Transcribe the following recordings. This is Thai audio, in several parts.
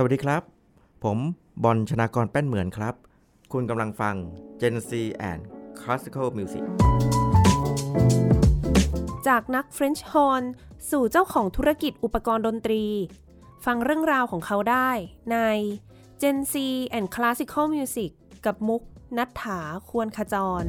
สวัสดีครับ ผมบอลชนากรแป้นเหมือนครับ คุณกำลังฟัง Gen Z and Classical Music จากนัก French horn สู่เจ้าของธุรกิจอุปกรณ์ดนตรี ฟังเรื่องราวของเขาได้ใน Gen Z and Classical Music กับมุกนัฐถาควรขจร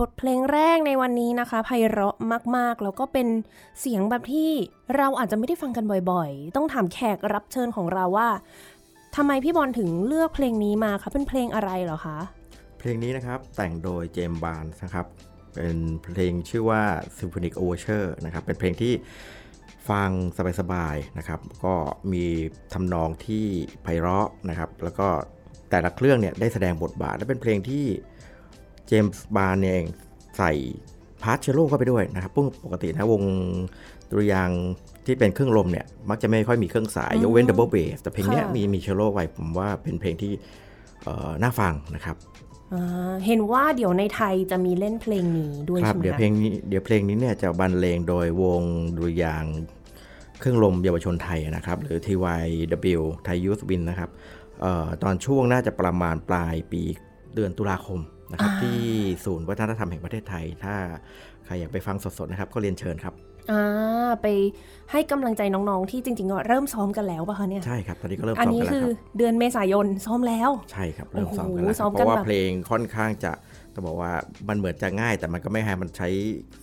บทเพลงแรกในวันนี้นะคะไพเราะมากๆ แล้วก็เป็นเสียงแบบที่เราอาจจะไม่ได้ฟังกันบ่อยๆ ต้องถามแขกรับเชิญของเราว่าทำไมพี่บอลถึงเลือกเพลงนี้มาคะเป็นเพลงอะไรเหรอคะ เพลงนี้นะครับแต่งโดยเจมบานนะครับ เป็นเพลงชื่อว่า Symphonic Overture นะครับ เป็นเพลงที่ฟังสบายๆนะครับ ก็มีทำนองที่ไพเราะนะครับ แล้วก็แต่ละเครื่องเนี่ยได้แสดงบทบาทและเป็นเพลงที่ เจมส์บาร์นส์เองใส่ part เชลโลเข้าไปด้วยนะครับปกตินะวงดุริยางค์ที่เป็นเครื่องลมเนี่ย มักจะไม่ค่อยมีเครื่องสาย ยกเว้นดับเบิลเบสแต่เพลงเนี้ยค่ะมีมีเชลโลไว้ผมว่าเป็นเพลงที่เอ่อน่าฟังนะครับอ่าเห็นว่าเดี๋ยวในไทยจะมีเล่นเพลงนี้ด้วยครับใช่ไหมเดี๋ยวคะเพลงนี้เดี๋ยวเพลงนี้เนี่ยจะบรรเลงโดยวงดุริยางค์เครื่องลมเยาวชนไทยนะครับ หรือ TYW ไทยยูสวินนะครับเอ่อตอนช่วงน่าจะประมาณปลายปีเดือนตุลาคม นะครับอ่าที่ศูนย์วัฒนธรรมแห่งประเทศไทย ถ้าใครอยากไปฟังสดๆนะครับ ก็เรียนเชิญครับอ่าไปให้กำลังใจน้องๆที่จริงๆก็เริ่มซ้อมกันแล้วป่ะคะเนี่ยใช่ครับตอนนี้ก็เริ่มอันซ้อมนี้กันแล้วคือครับเดือนเมษายนซ้อมแล้วใช่ครับเริ่มซ้อมกันโอ้แล้วโหคซ้รัอบมเพกันราะว่าแบบเพลงค่อนข้างจะต้องบอกว่ามันเหมือนจะง่ายแต่มันก็ไม่ให้มันใช้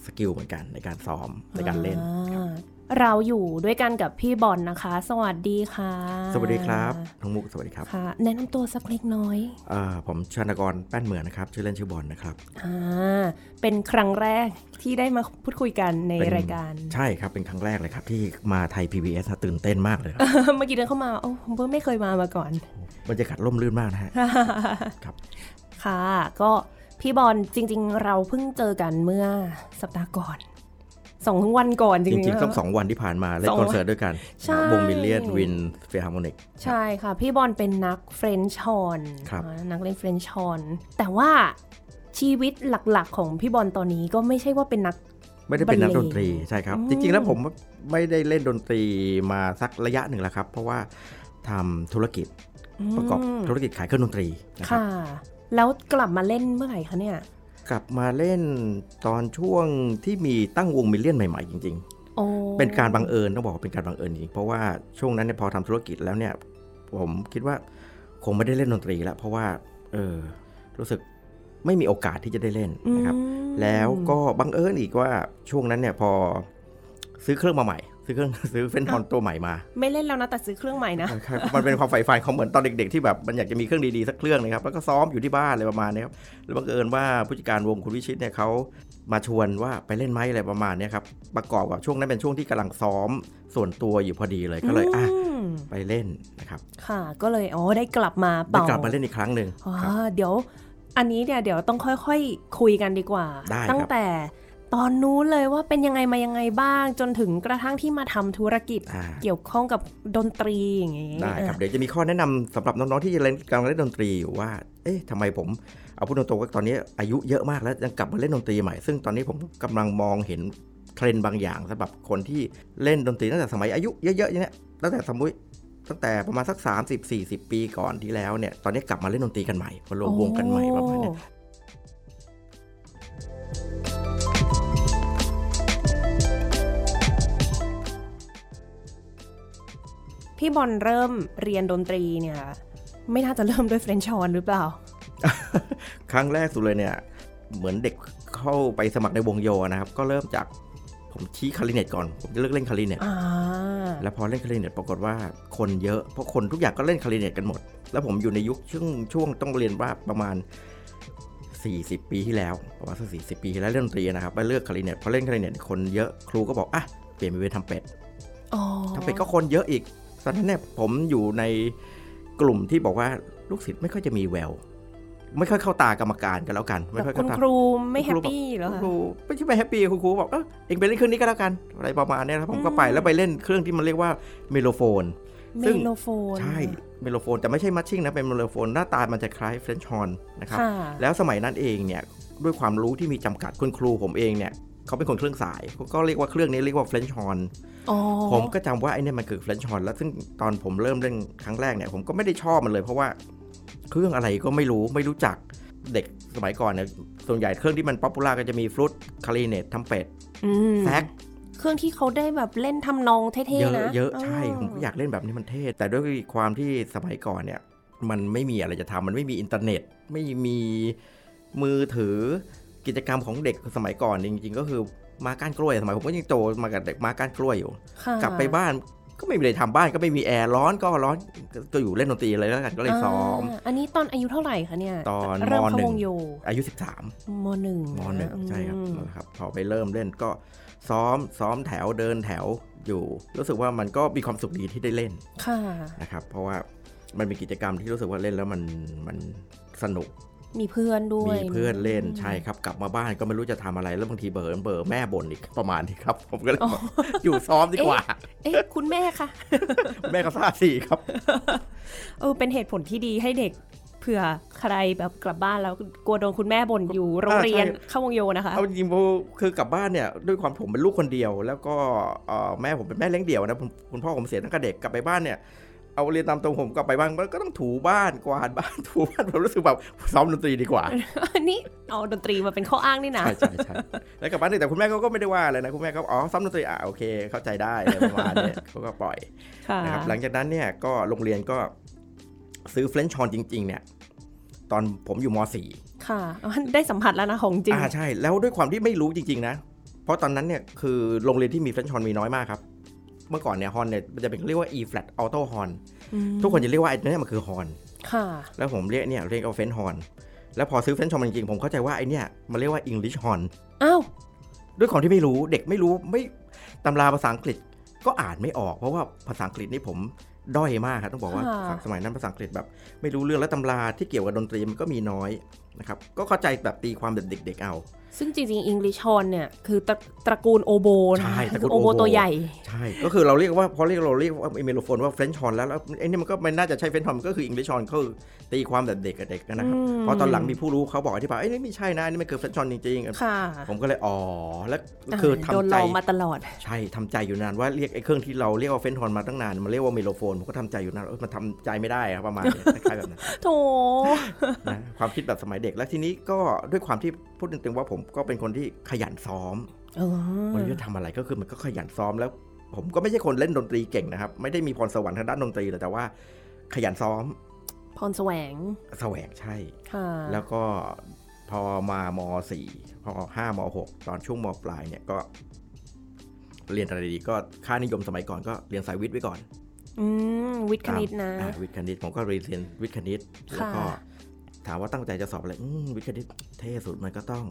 สกิลเหมือนกันในการซ้อมในการเล่นอ่า เราอยู่ด้วยกันกับพี่บอลนะคะ สวัสดีค่ะ สวัสดีครับน้องมุกสวัสดีครับค่ะแนะนำตัวสักเล็กน้อยอ่าผมชนกรแป้นเหมือนนะครับชื่อเล่นชื่อบอลนะครับอ่าเป็นครั้งแรกที่ได้มาพูดคุยกันในเป็นรายการ ใช่ครับเป็นครั้งแรกเลยครับที่มาไทย PBS นะตื่นเต้นมากเลยครับเมื่อกี้เดินเข้ามาโอ้ผมเพิ่งไม่เคยมามาก่อนบรรยากาศร่มรื่นมากนะฮะครับค่ะ ก็พี่บอลจริง ๆ เราเพิ่งเจอกันเมื่อสัปดาห์ก่อน สองวันก่อนจจริงๆริงๆนะต้องสองวันที่ผ่านมาเล่นสองคอนเสิร์ตด้วยกันใช่วง Million Wind Philharmonicใช่ค่ะ พี่บอลเป็นนักเฟรนช์ฮอร์นครับอ่านักเล่นเฟรนช์ฮอร์นแต่ว่าชีวิตหลักๆ ของพี่บอลตอนนี้ก็ไม่ใช่ว่าเป็นนักไม่ได้เป็นนักบรรเลงดนตรีใช่ครับอืมจริงๆแล้วผมไม่ได้เล่นดนตรีมาสักระยะหนึ่งแล้วครับ เพราะว่าทำธุรกิจประกอบธุรกิจขายเครื่องดนตรีนะครับค่ะแล้วกลับมาเล่นเมื่อไหร่คะเนี่ย กลับมาเล่นตอนช่วงที่มีตั้งวงมิลเลียนใหม่ ๆ จริงโอ้ๆเป็นการบังเอิญต้องบอกว่าเป็นการบังเอิญจริงๆเพราะว่าช่วงนั้นเนี่ยพอทำธุรกิจแล้วเนี่ยผมคิดว่าคงไม่ได้เล่นดนตรีแล้วเพราะว่าเออรู้สึกไม่มีโอกาสที่จะได้เล่นนะครับอืมแล้วก็บังเอิญอีกว่าช่วงนั้นเนี่ยพอซื้อเครื่องมาใหม่ ซื้อเครื่องซื้อเฟนทอนตัวใหม่มา ไม่เล่นแล้วนะแต่ซื้อเครื่องใหม่นะครับมันเป็นความใฝ่ฝันของเหมือนตอนเด็กๆที่แบบมันอยากจะมีเครื่องดีๆสักเครื่องนะครับแล้วก็ซ้อมอยู่ที่บ้านอะไรประมาณเนี้ยครับแล้วบังเอิญว่าผู้จัดการวงคุณวิชิตเนี่ยเขามาชวนว่าไปเล่นไหมอะไรประมาณเนี้ยครับประกอบกับช่วงนั้นเป็นช่วงที่กำลังซ้อมส่วนตัวอยู่พอดีเลยก็เลยอะอืมไปเล่นนะครับ ค่ะ ก็เลยอ๋อได้กลับมาได้เป่ากลับมาเล่นอีกครั้งหนึ่งอ๋อครับเดี๋ยวอันนี้เนี่ยเดี๋ยวต้องค่อยๆคุยกันดีกว่าได้ครับตั้งแต่ ตอนนู้นเลยว่าเป็นยังไงมายังไงบ้าง จนถึงกระทั่งที่มาทำธุรกิจอ่าเกี่ยวข้องกับดนตรีอย่างงี้ได้ครับอะเดี๋ยวจะมีข้อแนะนำสำหรับน้องๆที่เล่นกำลังเล่นดนตรีอยู่ว่า เอ๊ะทำไมผมเอาพูดตรงๆว่าตอนนี้อายุเยอะมากแล้วยังกลับมาเล่นดนตรีใหม่ ซึ่งตอนนี้ผมกำลังมองเห็นเทรนด์บางอย่างสำหรับคนที่เล่นดนตรีตั้งแต่สมัยอายุเยอะๆอย่างเนี้ยตั้งแต่สมมติตั้งแต่ประมาณสัก 30 40 ปีก่อนที่แล้วเนี่ยตอนนี้กลับมาเล่นดนตรีกันใหม่มารวมวงกันใหม่ประมาณเนี้ พี่บอลเริ่มเรียนดนตรีเนี่ย ไม่น่าจะเริ่มด้วยเฟรนช์ฮอร์นหรือเปล่า ครั้งแรกสุดเลยเนี่ย เหมือนเด็กเข้าไปสมัครในวงโยนะครับ ก็เริ่มจากผมชี้คลาริเนตก่อน ผมจะเลือกเล่นคลาริเนตอ่าแล้วพอเล่นคลาริเนตปรากฏว่าคนเยอะ เพราะคนทุกอย่างก็เล่นคลาริเนตกันหมด แล้วผมอยู่ในยุคช่วงช่วงต้องเรียนว่าประมาณ 40 ปีที่แล้วประมาณสักสี่สิบปีที่แล้วเล่นดนตรีนะครับไปเลือกคลาริเนตพอเล่นคลาริเนตคนเยอะครูก็บอกอะเปลี่ยนไปเป็นทรัมเป็ตอ๋อทรัมเป็ตก็คนเยอะอีก ตอนนั้นเนี่ยผมอยู่ในกลุ่มที่บอกว่าลูกศิษย์ไม่ค่อยจะมีแวว ไม่ค่อยเข้าตากรรมการกันแล้วกัน แต่ไม่ค่อยคุเข้าตาคุณครูคุณครูบอกไม่ happy เหรอคะคุณคะครูไม่ใช่ไม่ happy คุณครูบอกเออเองไปเล่นเครื่องนี้ก็แล้วกันอะไรประมาณเนี้ยแล้วผมก็ไปอืมแล้วไปเล่นเครื่องที่มันเรียกว่า mellophone ซึ่ง mellophone ใช่ mellophone แต่ไม่ใช่ marching นะเป็น mellophone หน้าตามันจะคล้ายเฟรนช์ฮอร์นนะครับค่ะแล้วสมัยนั้นเองเนี่ยด้วยความรู้ที่มีจำกัดคุณครูผมเองเนี่ย เขาเป็นคนเครื่องสายเขาก็เรียกว่าเครื่องนี้เรียกว่าเฟรนช์ฮอร์นอ๋อผมก็จำว่าไอ้เนี่ยมันคือเฟรนช์ฮอร์นแล้วซึ่งตอนผมเริ่มเล่นครั้งแรกเนี่ยผมก็ไม่ได้ชอบมันเลย เพราะว่าเครื่องอะไรก็ไม่รู้ไม่รู้จักเด็กสมัยก่อนเนี่ยส่วนใหญ่เครื่องที่มัน popular ก็จะมีฟลุตคลาริเนตทรัมเป็ตอืมแซกเครื่องที่เขาได้แบบเล่นทำนองเท่เยอะๆนะเยอะใช่ผมก็อยากเล่นแบบนี้มันเท่แต่ด้วยความที่สมัยก่อนเนี่ย มันไม่มีอะไรจะทำมันไม่มีอินเทอร์เน็ต ไม่มีมือถือ กิจกรรมของเด็กสมัยก่อนจริง ๆ ก็คือมาก้านกล้วยสมัยผมก็ยังโตมากับเด็กมาก้านกล้วยอยู่ค่ะกลับไปบ้านก็ไม่มีอะไรทำบ้านก็ไม่มีแอร์ร้อนก็ร้อนก็ก็อยู่เล่นดนตรีอะไรแล้วกันก็เลยซ้อมาอันนี้ตอนอายุเท่าไหร่คะเนี่ยตอนเริ่มเข้าวงโย มหนึ่เข้างอายุ 13มหนึ่งมหนึ่งอืมใช่ครับนั่นแหละครับพอไปเริ่มเล่นก็ซ้อมซ้อมแถวเดินแถวอยู่ รู้สึกว่ามันก็มีความสุขดีที่ได้เล่นค่ะนะครับเพราะว่ามันเป็นกิจกรรมที่รู้สึกว่าเล่นแล้วมันมันสนุก มีเพื่อนด้วย มีเพื่อนเล่นใช่ครับ กลับมาบ้านก็ไม่รู้จะทำอะไรแล้วบางทีเบอร์เบอร์แม่บ่นอีกประมาณนี้ครับ ผมก็เลยบอกอยู่ซ้อมดีกว่า เอ๊ะคุณแม่คะแม่ก็ทราบสี่ครับเออเป็นเหตุผลที่ดีให้เด็กเผื่อใครแบบกลับบ้านแล้วกลัวโดนคุณแม่บ่นอยู่โรงเรียนใช่เข้าวงโยนะคะเอาจริงๆผมคือกลับบ้านเนี่ยด้วยความผมเป็นลูกคนเดียว แล้วก็เอ่อแม่ผมเป็นแม่เลี้ยงเดี่ยวนะผมคุณพ่อผมเสียตั้งแต่เด็กกลับไปบ้านเนี่ย เอาเรียนตามตรงผมกลับไปบ้านก็ต้องถูบ้านกวาดบ้านถูบ้านผมรู้สึกแบบซ้อมดนตรีดีกว่าอันนี้เอาดนตรีมาเป็นข้ออ้างนี่นะใช่ใช่ใช่แล้วกลับบ้านนี่แต่คุณแม่เขาก็ไม่ได้ว่าอะไรนะคุณแม่ก็อ๋อซ้อมดนตรีอะโอเค เข้าใจได้อะไรประมาณเนี้ยเขาก็ปล่อยค่ะนะครับหลังจากนั้นเนี่ยก็โรงเรียนก็ซื้อเฟรนช์ชอนจริง ๆ เนี่ย ตอนผมอยู่ม .4 ค่ะอ๋อได้สัมผัสแล้วนะของจริงอ่าใช่แล้วด้วยความที่ไม่รู้จริง ๆ นะ เพราะตอนนั้นเนี่ยคือโรงเรียนที่มีเฟรนช์ฮอร์นมีน้อยมากครับ เมื่อก่อนเนี่ยฮอร์นเนี่ยมันจะเป็นเรียกว่า E flat alto horn อืมทุกคนจะเรียกว่าไอ้นี่มันคือฮอร์นค่ะแล้วผมเรียกเนี่ยเรียกเอาเฟรนช์ฮอร์นแล้วพอซื้อเฟรนช์ฮอร์นจริงๆผมเข้าใจว่าไอ้เนี่ยมันเรียกว่า English horn อ้าวด้วยความที่ไม่รู้เด็กไม่รู้ไม่ตำราภาษาอังกฤษก็อ่านไม่ออก เพราะว่าภาษาอังกฤษนี่ผมด้อยมากครับต้องบอกว่าค่ะสมัยนั้นภาษาอังกฤษแบบ ไม่รู้เรื่องและตำราที่เกี่ยวกับดนตรีมันก็มีน้อย นะครับก็เข้าใจแบบตีความแบบเด็ก ๆ เอา ซึ่งจริงๆ English horn เนี่ยคือตระตระกูลโอโบนะใช่ตระกูลคือโอโบโอโบตัวใหญ่ ใช่ ก็คือเราเรียกว่าพอเรียกเราเรียกว่า mellophone ว่าเฟรนช์ฮอร์นแล้วแล้วไอ้นี่มันก็มันน่าจะใช่เฟรนช์ฮอร์นก็คืออังกฤษฮอร์นก็คือตีความแบบเด็กกับเด็กนะครับอืมพอตอนหลังมีผู้รู้เขาบอกอธิบายเอ้ยนี่ไม่ใช่นะอันนี้มันคือเฟรนช์ฮอร์นจริงๆค่ะผมก็เลยอ๋อแล้วคือโดนหลอกมาตลอดทำใจ ใช่ทำใจอยู่นานว่าเรียกไอ้เครื่องที่เราเรียกว่าเฟรนช์ฮอร์นมาตั้งนานมันเรียกว่า mellophone ผมก็ทำใจอยู่นานเออมันทำใจไม่ได้ครับประมาณนี้คล้ายๆแบบนั้นโถนะความคิดแบบสมัยเด็กแล้วทีนี้ก็ด้วยความที่พูดจริงๆว่าผมก็เป็นคนที่ขยันซ้อมเออมันจะทำอะไรก็คือมันก็ขยันซ้อมแล้ว ผมก็ไม่ใช่คนเล่นดนตรีเก่งนะครับ ไม่ได้มีพรสวรรค์ทางด้านดนตรีเลยแต่ว่า ขยันซ้อม พรแสวง แสวงใช่ค่ะแล้วก็พอมาม4ม5ม6ตอนช่วงมปลายเนี่ยก็ เรียนอะไรดีก็ค่านิยมสมัยก่อนก็เรียนสายวิทย์ไว้ก่อน อืมวิทย์คณิตนะอ่าวิทย์คณิตผมก็เรียนวิทย์คณิตแล้วก็ค่ะ ถามว่าตั้งใจจะสอบอะไรอืมวิทย์คณิตเท่สุดมันก็ต้อง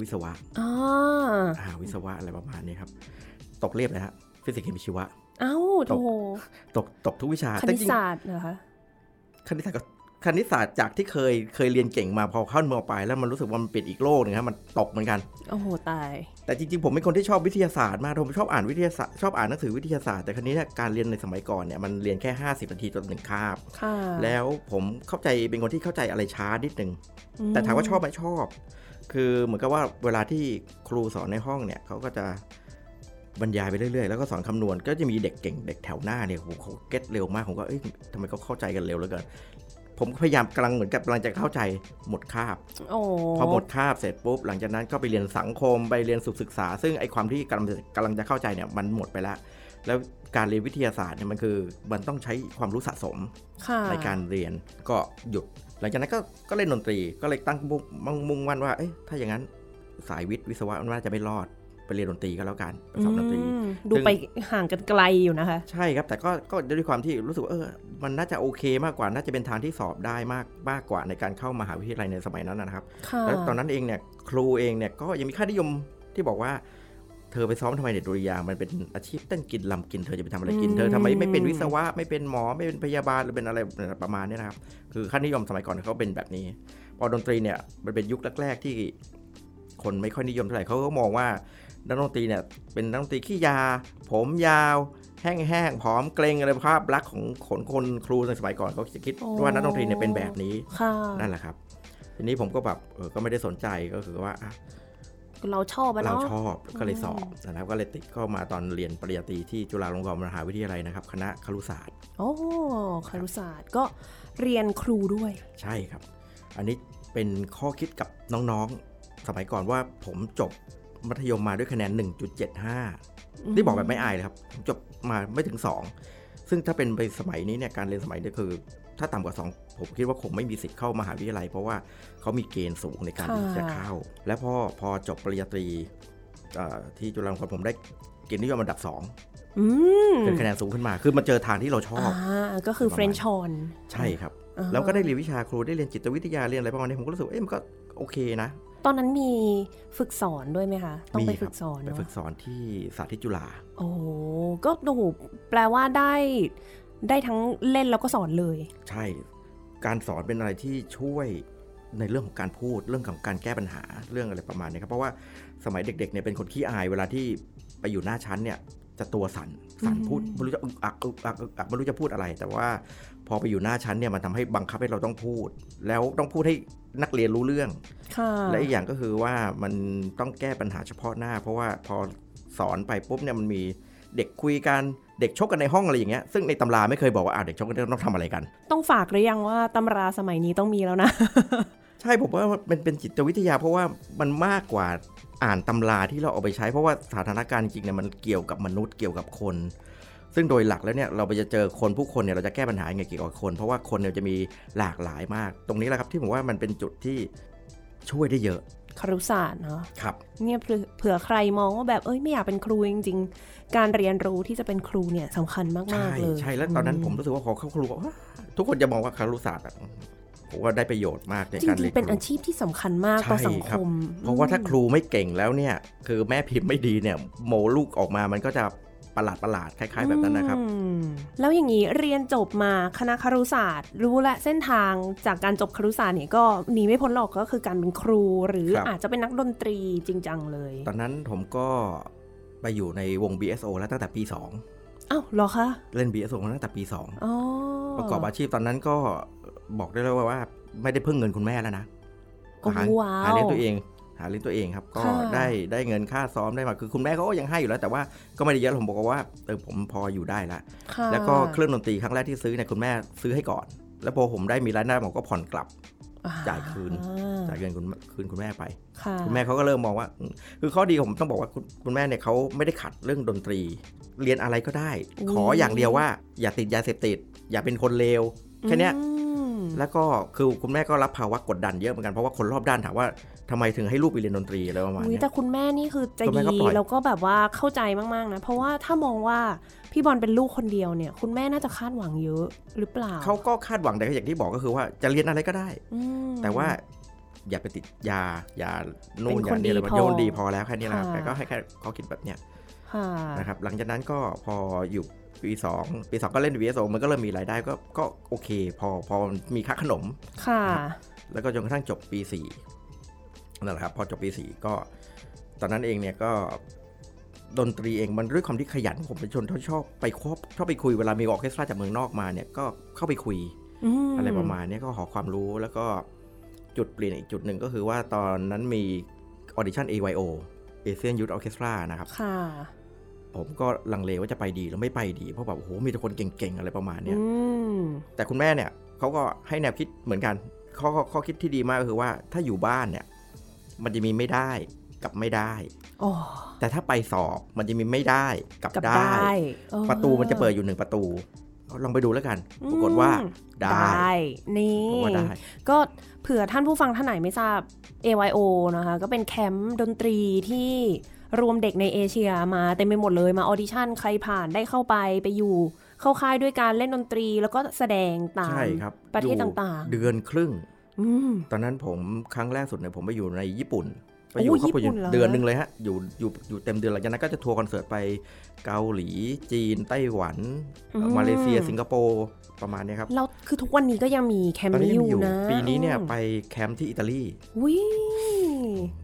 วิศวะอ๋ออ่าวิศวะอะไรประมาณนี้ครับ ตกเรียบเลยฮะฟิสิกส์เคมีชีวะเอ้าโถตกตกทุกวิชาคณิตศาสตร์ แต่จริงนะคะคณิตศาสตร์ก็คณิตศาสตร์จากที่เคยเคยเรียนเก่งมาพอเข้ามปลายแล้วมันรู้สึกว่ามันเป็นอีกโลกหนึงครับมันตกเหมือนกัน โอ้โห ตาย แต่จริงๆ ผมเป็นคนที่ชอบวิทยาศาสตร์มากผมชอบอ่านวิทยาศาสตร์ชอบอ่านหนังสือวิทยาศาสตร์แต่ครั้นี้เนี่ยการเรียนในสมัยก่อนเนี่ยมันเรียนแค่ 50 นาทีต่อหนึ่งคาบค่ะแล้วผมเข้าใจเป็นคนที่เข้าใจอะไรช้านิดนึงอืแต่ถามว่าชอบไหมชอบ คือเหมือนกับว่าเวลาที่ครูสอนในห้องเนี่ยเขาก็จะบรรยายไปเรื่อยๆ แล้วก็สอนคำนวณ ก็จะมีเด็กเก่งเด็กแถวหน้าเนี่ยโหเขาเก็ตเร็วมาก ผมก็เอ้ยทำไมเขาเข้าใจกันเร็วเหลือเกิน ผมก็พยายามกำลังเหมือนกับกำลังจะเข้าใจหมดคาบ โอ้พอหมดคาบเสร็จปุ๊บหลังจากนั้นก็ไปเรียนสังคมไปเรียนสุขศึกษา ซึ่งไอความที่กำลังจะกำลังจะเข้าใจเนี่ยมันหมดไปแล้ว แล้วการเรียนวิทยาศาสตร์เนี่ยมันคือมันต้องใช้ความรู้สะสมค่ะในการเรียนก็หยุด หลังจากนั้นก็ก็เล่นดนตรีก็เลยตั้งมุ่งมุ่งมุ่งมั่นว่าเอ๊ะถ้าอย่างนั้นสายวิทย์วิศวะมันน่าจะไม่รอด ไปเรียนดนตรีก็แล้วกันไปสอบดนตรีอืมดูไปห่างกันไกลอยู่นะคะ ใช่ครับแต่ก็ก็ด้วยความที่รู้สึกว่าเออมันน่าจะโอเคมากกว่าน่าจะเป็นทางที่สอบได้มากมากกว่าในการเข้ามหาวิทยาลัยในสมัยนั้นนะนะครับค่ะแล้วตอนนั้นเองเนี่ยครูเองเนี่ยก็ยังมีค่านิยมที่บอกว่าเธอไปซ้อมทำไมเด็กดุริยางค์มันเป็นอาชีพเต้นกินลำกินเธอจะไปทำอะไรกินเธอทำไมไม่เป็นวิศวะไม่เป็นหมอไม่เป็นพยาบาลหรือเป็นอะไรประมาณเนี้นะครับ คือค่านิยมสมัยก่อนเขาเป็นแบบนี้ พอดนตรีเนี่ยมันเป็นยุคแรกๆที่คนไม่ค่อยนิยมเท่าไหร่เขาก็มองว่า นักดนตรีเนี่ยเป็นนักดนตรีขี้ยา ผมยาวแห้งๆผอมเกรงอะไรภาพลักษณ์ของคนคนครูในสมัยก่อนเขาจะคิดโอ้ว่านักดนตรีเนี่ยเป็นแบบนี้ค่ะนั่นแหละครับ ทีนี้ผมก็แบบเออก็ไม่ได้สนใจก็คือว่าอะเราชอบอะเราเนาะชอบก็เลยสอบนะครับก็เลยติดเข้ามาตอนเรียนปริญญาตรีที่จุฬาลงกรณ์มหาวิทยาลัยนะครับ คณะครุศาสตร์โอ้คารุศาสตร์ก็เรียนครูด้วย ใช่ครับ อันนี้เป็นข้อคิดกับน้องๆ สมัยก่อนว่าผมจบ มัธยมมาด้วยคะแนน 1.75 ที่บอกแบบไม่อายเลยครับผมจบมาไม่ถึง 2 ซึ่งถ้าเป็นไปสมัยนี้เนี่ยการเรียนสมัยนี้คือ ถ้าต่ำกว่า 2 ผมคิดว่าคงไม่มีสิทธิ์เข้ามหาวิทยาลัย เพราะว่าเขามีเกณฑ์สูงในการที่จะเข้า และพอพอจบปริญญาตรีเอ่อที่จุฬาลงกรณ์ผมได้เกณฑ์นิยมอันดับ2อืมเป็นคะแนนสูงขึ้นมา คือมาเจอทางที่เราชอบอ่าก็คือเฟรนช์ฮอร์นใช่ครับอ่าแล้วก็ได้เรียนวิชาครูได้เรียนจิตวิทยาเรียนอะไรประมาณนี้ผมก็รู้สึกว่าเอ๊ะมันก็โอเคนะ ตอนนั้นมีฝึกสอนด้วยไหมคะ ต้องไปมีคฝึรับกสอนไปเนาะฝึกสอนที่สาธิตจุฬาโอ้โหก็โอ้โหแปลว่าได้ ได้ทั้งเล่นแล้วก็สอนเลย ใช่ การสอนเป็นอะไรที่ช่วยในเรื่องของการพูดเรื่องของการแก้ปัญหาเรื่องอะไรประมาณนี้ครับเพราะว่าสมัยเด็กๆเนี่ยเป็นคนขี้อายเวลาที่ไปอยู่หน้าชั้นเนี่ยจะตัวสั่นสั่นอืมพูดไม่รู้จะอึกอักอึกอักอึกอักไม่รู้จะพูดอะไร แต่ว่า พอไปอยู่หน้าชั้นเนี่ยมันทำให้บังคับให้เราต้องพูด แล้วต้องพูดให้นักเรียนรู้เรื่องค่ะและอีกอย่างก็คือว่ามันต้องแก้ปัญหาเฉพาะหน้า เพราะว่าพอสอนไปปุ๊บเนี่ยมันมีเด็กคุยกันเด็กชกกันในห้องอะไรอย่างเงี้ยซึ่งในตำราไม่เคยบอกว่าอ่าเด็กชกกันต้องทำอะไรกัน ต้องฝากหรือยังว่าตำราสมัยนี้ต้องมีแล้วนะ ใช่ผมว่ามันเป็นจิตวิทยาเพราะว่ามันมากกว่าอ่านตำราที่เราเอาไปใช้เพราะว่าสถานการณ์จริงๆเนี่ยมันเกี่ยวกับมนุษย์เกี่ยวกับคน ซึ่งโดยหลักแล้วเนี่ยเราไปจะเจอคนผู้คนเนี่ยเราจะแก้ปัญหายังไงเกี่ยวกับคน เพราะว่าคนเนี่ยจะมีหลากหลายมาก ตรงนี้แหละครับที่ผมว่ามันเป็นจุดที่ช่วยได้เยอะครุศาสตร์เนาะครับเนี่ยเผื่อเผื่อใครมองว่าแบบเอ้ยไม่อยากเป็นครูจริง ๆ การเรียนรู้ที่จะเป็นครูเนี่ยสำคัญใช่มากๆเลยใช่แล้วตอนนั้นผมรู้สึกว่าพอเข้าครูว่าทุกคนจะมองว่าคารุศาสตร์อะผมว่าได้ประโยชน์มากในจการริเรียงนๆเป็นครูอาชีพที่สำคัญมากต่อใช่สังคครับมเพราะว่าถ้าครูไม่เก่งแล้วเนี่ย คือแม่พิมพ์ไม่ดีเนี่ยโมลูกออกมามันก็จะ ประหลาดประหลาดๆคล้าย ๆ แบบนั้นนะครับอืมแล้วอย่างนี้เรียนจบมาคณะครุศาสตร์ รู้และเส้นทางจากการจบครุศาสตร์เนี่ยก็หนีไม่พ้นหรอกก็คือการเป็นครู หรือครับอาจจะเป็นนักดนตรีจริงจังเลย ตอนนั้นผมก็ไปอยู่ในวง BSO แล้วตั้งแต่ปีอ้าวเหรอคะ2เล่น BSO มาตั้งแต่ปีอ๋อ2ประกอบอาชีพตอนนั้นก็บอกได้เลยว่าไม่ได้พึ่งเงินคุณแม่แล้วนะโอ้โหหาว้าวหาเลี้ยงตัวเอง หาเลี้ยงตัวเองครับ ก็ค่ะได้ได้เงินค่าซ้อมได้มาคือคุณแม่เขาก็ยังให้อยู่แล้ว แต่ว่าก็ไม่ได้เยอะผมบอกว่าเออผมพออยู่ได้ละค่ะแล้วก็เครื่องดนตรีครั้งแรกที่ซื้อเนี่ยคุณแม่ซื้อให้ก่อน แล้วพอผมได้มีรายได้ผมก็ผ่อนกลับอ่จ่ายคืนอ่าจ่ายเงินคุณคืนคุณแม่ไปค่ะคุณแม่เขาก็เริ่มมองว่าอืมคือข้อดีของผมต้องบอกว่าคุณคุณแม่เนี่ยเขาไม่ได้ขัดเรื่องดนตรี เรียนอะไรก็ได้ ขออย่างเดียวว่า อย่าติดยาเสพติด อย่าเป็นคนเลวแค่เนี้ยอืมแล้วก็คือคุณแม่ก็รับภาวะกดดันเยอะเหมือนกันเพราะว่าคนรอบด้านถามว่า ทำไมถึงให้ลูกไปเรียนดนตรีอะไรประมาณอุ๊ยเนี้ยแต่คุณแม่นี่คือใจคุณแม่ดีก็ปล่อยแล้วก็แบบว่าเข้าใจมากๆนะเพราะว่าถ้ามองว่าพี่บอลเป็นลูกคนเดียวเนี่ย คุณแม่น่าจะคาดหวังเยอะหรือเปล่าเขาก็คาดหวังแต่ก็อย่างที่บอกก็คือว่าจะเรียนอะไรก็ได้อืมแต่ว่าอย่าไปติดยา อย่านู่นเป็นอคนย่างนี้เลยดีพอโยนดีพอแล้วแค่นี้แหละครับค่ะแต่ก็ให้แค่เขาคิดแบบเนี้ยค่ะนะครับหลังจากนั้นก็พออยู่ปีสองปีสองก็เล่น VSO มันก็เริ่มมีรายได้ก็ก็โอเค พอพอมีค่าขนมค่ะ แล้วก็จนกระทั่งจบปีสี่ นั่นแหละครับพอจบปีสี่ก็ ตอนนั้นเองเนี่ยก็ดนตรีเองมันด้วยความที่ขยันผมเป็นชนที่ชอบไปคบชอบไปคุยเวลามีออร์เคสตราจากเมืองนอกมาเนี่ยก็เข้าไปคุยมอะไรประมาณเนี้ยก็ขอความรู้แล้วก็จุดเปลี่ยนอีกจุดหนึ่งก็คือว่าตอนนั้นมีออดิชั่น AYO Asian Youth Orchestra นะครับค่ะผมก็ลังเลว่าจะไปดีหรือไม่ไปดี เพราะแบบโอ้โหมีแต่คนเก่งๆ อะไรประมาณเนี้ยอืมแต่คุณแม่เนี่ยเขาก็ให้แนวคิดเหมือนกันข้อข้อข้อคิดที่ดีมากก็คือว่าถ้าอยู่บ้านเนี่ย มันจะมีไม่ได้กับไม่ได้โอ้แต่ถ้าไปสอบมันจะมีไม่ได้กับกับได้ได้เออประตูมันจะเปิดอยู่หนึ่งประตู ลองไปดูแล้วกัน ปรากฏว่าอืมได้ได้ นี่ผมว่าได้ก็เผื่อท่านผู้ฟังท่านไหนไม่ทราบ AYO นะคะ ก็เป็นแคมป์ดนตรีที่รวมเด็กในเอเชียมาเต็มไปหมดเลยมา audition ใครผ่านได้เข้าไปไปอยู่เข้าค่ายด้วยการเล่นดนตรีแล้วก็แสดงตามใช่ครับประเทศอยู่ต่างๆ เดือนครึ่งอืม ตอนนั้นผมครั้งแรกสุดเนี่ยผมไปอยู่ในญี่ปุ่นไปอโอ้ยู่เข้าไปอยู่ญี่ปุ่นเหรอเดือนหนึ่งเลยฮะอยู่อยู่อยู่เต็มเดือนหลังจากนั้นก็จะทัวร์คอนเสิร์ตไปเกาหลีจีน ไต้หวัน มาเลเซียสิงคโปร์ประมาณเนี้ยครับแล้วคือทุกวันนี้ก็ยังมีแคมตอนป์นี้นี้ยังอมียู่อยู่นะปีนี้เนี่ยไปแคมป์ที่อิตาลีวิ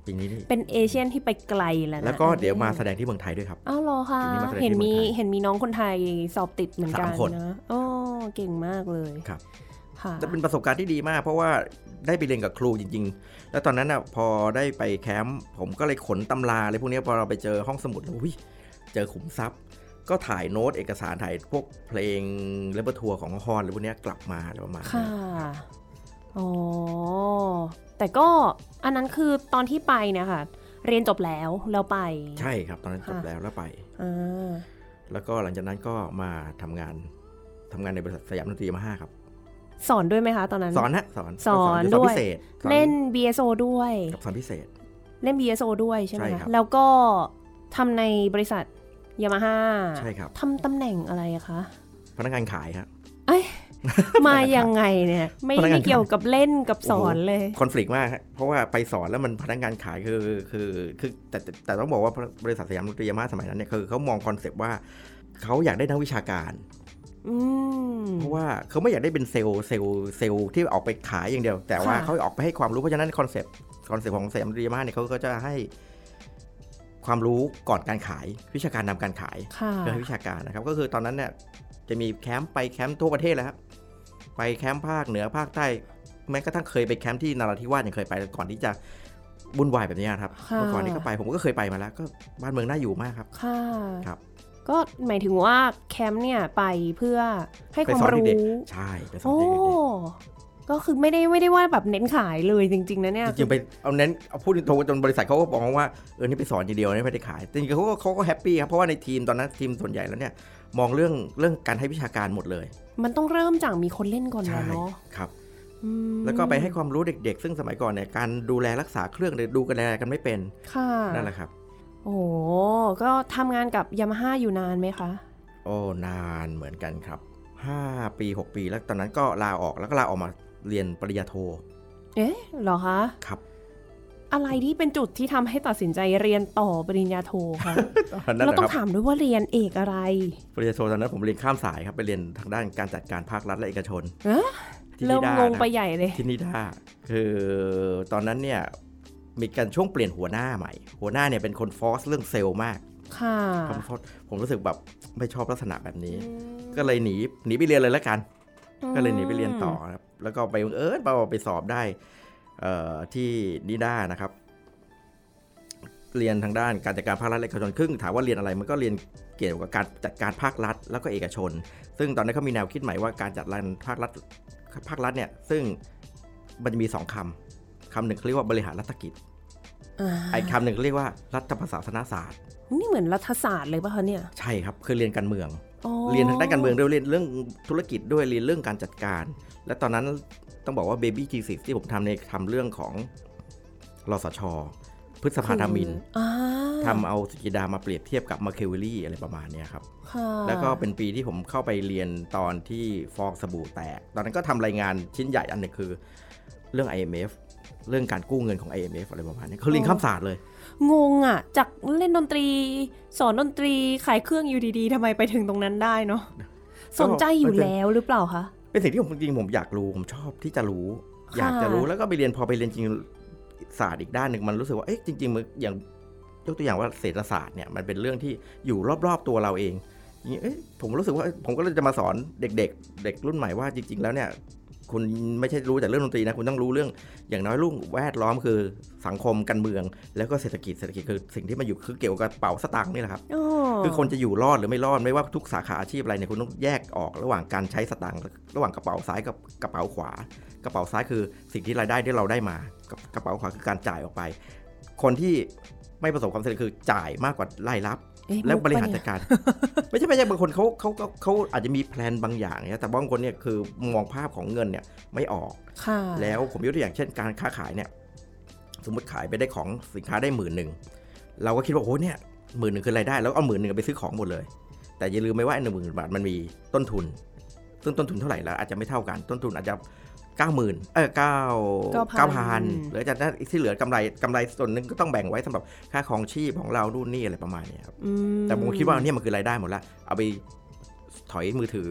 ปีนี้นี่เป็นเอเชียนที่ไปไกลแล้วนะแล้วก็เดี๋ยวมาแสดงที่เมืองไทยด้วยครับอ้าวเหรอคะปีนี้มาแสดงที่เห็นมีเมืองไทยเห็นมีน้องคนไทยสอบติดเหมือนกันสามคนนะโอ้เก่งมากเลยครับค่ะจะเป็นประสบการณ์ที่ดีมาก เพราะว่า ได้ไปเรียนกับครูจริง ๆ แล้วตอนนั้นอะพอได้ไปแคมป์ผมก็เลยขนตำราอะไรพวกเนี้ยพอเราไปเจอห้องสมุดแล้วอุ้ยเจอขุมทรัพย์ ก็ถ่ายโน้ตเอกสารถ่ายพวกเพลง repertoire ของ horn หรือพวกเนี้ยกลับมาอะไรประมาณนี้ค่ะอ๋อแต่ก็อันนั้นคือตอนที่ไปเนี่ยค่ะ เรียนจบแล้วแล้วไป ใช่ครับ ตอนนั้นจบค่ะแล้วแล้วไปอ่าแล้วก็หลังจากนั้นก็มาทำงานทำงานในบริษัทสยามดนตรียามาฮ่าครับ สอนด้วยไหมคะตอนนั้น สอนฮะสอนสอนสด้วยพิเศษสอนเล่น BSO ด้วยกับสอนพิเศษ เล่น BSO ด้วยใช่ไหมใช่ครัคะบแล้วก็ทำในบริษัทยามาฮ่าใช่ครับทำตำแหน่งอะไรอะคะพนักงานขายครับมายังไงเนี่ย ไม่พนักงานไม่เกี่ยวกับเล่นกับสอนเลยคอน FLICT มากฮะเพราะว่าไปสอนแล้วมันพนักงานขายคือคือคือแต่แต่แต่ต้องบอกว่าบริษัทสยามดนตรียามาฮ่าสมัยนั้นเนี่ยคือเขามอง concept ว่าเขาอยากได้นักวิชาการอืม เพราะว่าเขาไม่อยากได้เป็น sales sales sales ที่ออกไปขายอย่างเดียว แต่ว่าค่ะเขาออกไปให้ความรู้เพราะฉะนั้น concept concept ของสยามดนตรียามาฮ่าเนี่ยเขาก็จะให้ความรู้ก่อนการขายวิชาการนำการขายค่ะเพื่อให้วิชาการนะครับ ก็คือตอนนั้นเนี่ยจะมีแคมป์ไปแคมป์ทั่วประเทศเลยครับไปแคมป์ภาคเหนือภาคใต้แม้กระทั่งเคยไปแคมป์ที่นราธิวาสยังเคยไปก่อนที่จะวุ่นวายแบบนี้ครับค่ะเมื่อก่อนนี้ก็ไปผมก็เคยไปมาแล้ว ก็บ้านเมืองน่าอยู่มากครับค่ะครับ ก็หมายถึงว่าแคมป์เนี่ยไปเพื่อไปสอนให้ความรู้เด็กๆใช่ไปสอนโอ้เด็กก็คือไม่ได้ไม่ได้ว่าแบบเน้นขายเลยจริง ๆนะเนี่ยๆจริงๆไปเอาเน้นเอาพูดตรงๆจนบริษัทเขาก็บอกว่าเออนี่ไปสอนอย่างเดียวนี่ไม่ได้ขายแต่จริงๆเขาก็เขาก็ happy ครับเพราะว่าในทีมตอนนั้นทีมส่วนใหญ่แล้วเนี่ยมองเรื่องเรื่องการให้วิชาการหมดเลย มันต้องเริ่มจากมีคนเล่นก่อนนะเนาะครับอืมแล้วก็ไปให้ความรู้เด็กๆ ซึ่งสมัยก่อนเนี่ยการดูแลรักษาเครื่องเนี่ยดูกันแลกันไม่เป็นค่ะนั่นแหละครับ โอ้โหก็ทำงานกับยามาฮ่าอยู่นานไหมคะ โอ้นานเหมือนกันครับ 5 ปี 6 ปีแล้วตอนนั้นก็ลาออกแล้วก็ลาออกมาเรียนปริญญาโท เอ๊ะเหรอคะครับ อะไรที่เป็นจุดที่ทำให้ตัดสินใจเรียนต่อปริญญาโทคะตอนนั้นเรานะต้อครังบถามด้วยว่าเรียนเอกอะไร ปริญญาโทตอนนั้นผมเรียนข้ามสายครับไปเรียนทางด้านการจัดการภาครัฐและเอกชนเอ๊ะที่เริ่มนิด้างงไปนะใหญ่เลยที่นิด้าคือตอนนั้นเนี่ย มีการช่วงเปลี่ยนหัวหน้าใหม่ หัวหน้าเนี่ยเป็นคนฟอสเรื่องเซลล์มากค่ะผมผมรู้สึกแบบไม่ชอบลักษณะแบบนี้ ก็เลยหนีหนีไปเรียนเลยแล้วกัน ก็เลยหนีไปเรียนต่อครับแล้วก็ไปบังเอิญไปไปสอบได้เอ่อที่นิด้านะครับ เรียนทางด้านการจัดการภาครัฐและเอกชนครึ่งถามว่าเรียนอะไรมันก็เรียนเกี่ยวกับการจัดการภาครัฐ แล้วก็เอกชน ซึ่งตอนนั้นเขามีแนวคิดใหม่ว่าการจัดการภาครัฐภาครัฐเนี่ยซึ่งมันจะมีสองคำ คำหนึ่งเขาเรียกว่าบริหารรัฐกิจอ่าไอ้คำหนึ่งเขาเรียกว่ารัฐประศาสนศาสตร์ นี่เหมือนรัฐศาสตร์เลยป่ะคะเนี่ย ใช่ครับคือเรียนการเมืองอ๋อเรียนทางด้านการเมืองด้วยเรียนเรื่องธุรกิจด้วยเรียนเรื่องการจัดการ และตอนนั้นต้องบอกว่า Baby G6 ที่ผมทำในทำเรื่องของรสชพฤษภาธมินอ่าทำเอาสุจิดามาเปรียบเทียบกับมาเคเวลลี่อะไรประมาณเนี้ยครับค่ะแล้วก็เป็นปีที่ผมเข้าไปเรียนตอนที่ฟองสบู่แตก ตอนนั้นก็ทำรายงานชิ้นใหญ่อันหนึงคือ เรื่อง IMF เรื่องการกู้เงินของ IMF อะไรประมาณนี้เขาเรียนข้ามศาสตร์เลย งงอะ จากเล่นดนตรี สอนดนตรีขายเครื่องอยู่ดีๆทำไมไปถึงตรงนั้นได้เนาะสนใจอยู่แล้วหรือเปล่าคะ เป็นสิ่งที่ผมจริงๆผมอยากรู้ผมชอบที่จะรู้ค่ะอยากจะรู้แล้วก็ไปเรียนพอไปเรียนจริงศาสตร์อีกด้านหนึ่งมันรู้สึกว่าเอ๊ะจริงๆมันอย่างยกตัวอย่างว่าเศรษฐศาสตร์เนี่ยมันเป็นเรื่องที่อยู่รอบๆตัวเราเองอย่างนี้เอ๊ะผมรู้สึกว่าเอ๊ะผมก็เลยจะมาสอนเด็ก ๆ เด็กรุ่นใหม่ว่าจริง ๆ แล้วเนี่ย คุณไม่ใช่รู้แต่เรื่องดนตรีนะคุณต้องรู้เรื่องอย่างน้อยรุ่งแวดล้อมคือสังคมการเมือง แล้วก็เศรษฐกิจเศรษฐกิจคือสิ่งที่มาอยู่คือเกี่ยวกับกระเป๋าสตางค์นี่แหละครับอ๋อคือคนจะอยู่รอดหรือไม่รอดไม่ว่าทุกสาขาอาชีพอะไรเนี่ยคุณต้องแยกออกระหว่างการใช้สตางค์ระหว่างกระเป๋าซ้ายกับกระเป๋าขวา กระเป๋าซ้ายคือสิ่งที่รายได้ที่เราได้มากับกระเป๋าขวาคือการจ่ายออกไป คนที่ไม่ประสบความสำเร็จคือจ่ายมากกว่ารายรับเอ๊ะ แล้วมุกบริหารปะจัเนี่ดยการ ไม่ใช่ไม่ใช่บางคนเขาเขาเขาเขาอาจจะมีแพลนบางอย่างเนี่ยแต่บางคนเนี่ยคือมองภาพของเงินเนี่ยไม่ออกค่ะแล้วผมยกตัวอย่างเช่นการค้าขายเนี่ยสมมติขายไปได้ของสินค้าได้หมื่นหนึ่งเราก็คิดว่าโอ้เนี่ยหมื่นหนึ่งคือรายได้แล้วเอาหมื่นหนึ่งไปซื้อของหมดเลย แต่อย่าลืมไหมว่าไอ้หนึ่งหมื่นบาทมันมีต้นทุน ซึ่งต้นทุนเท่าไหร่แล้วอาจจะไม่เท่ากัน ต้นทุนอาจจะเก้าหมื่นเออเก้าเก้าพันหรือจากนั้นที่เหลือกำไรกำไรส่วนหนึ่งก็ต้องแบ่งไว้สำหรับค่าของชีพของเรานู่นนี่อะไรประมาณเนี้ยครับอืแต่ผมคิดว่าเนี่ยมันคือรายได้หมดละเอาไปถอยมือถือ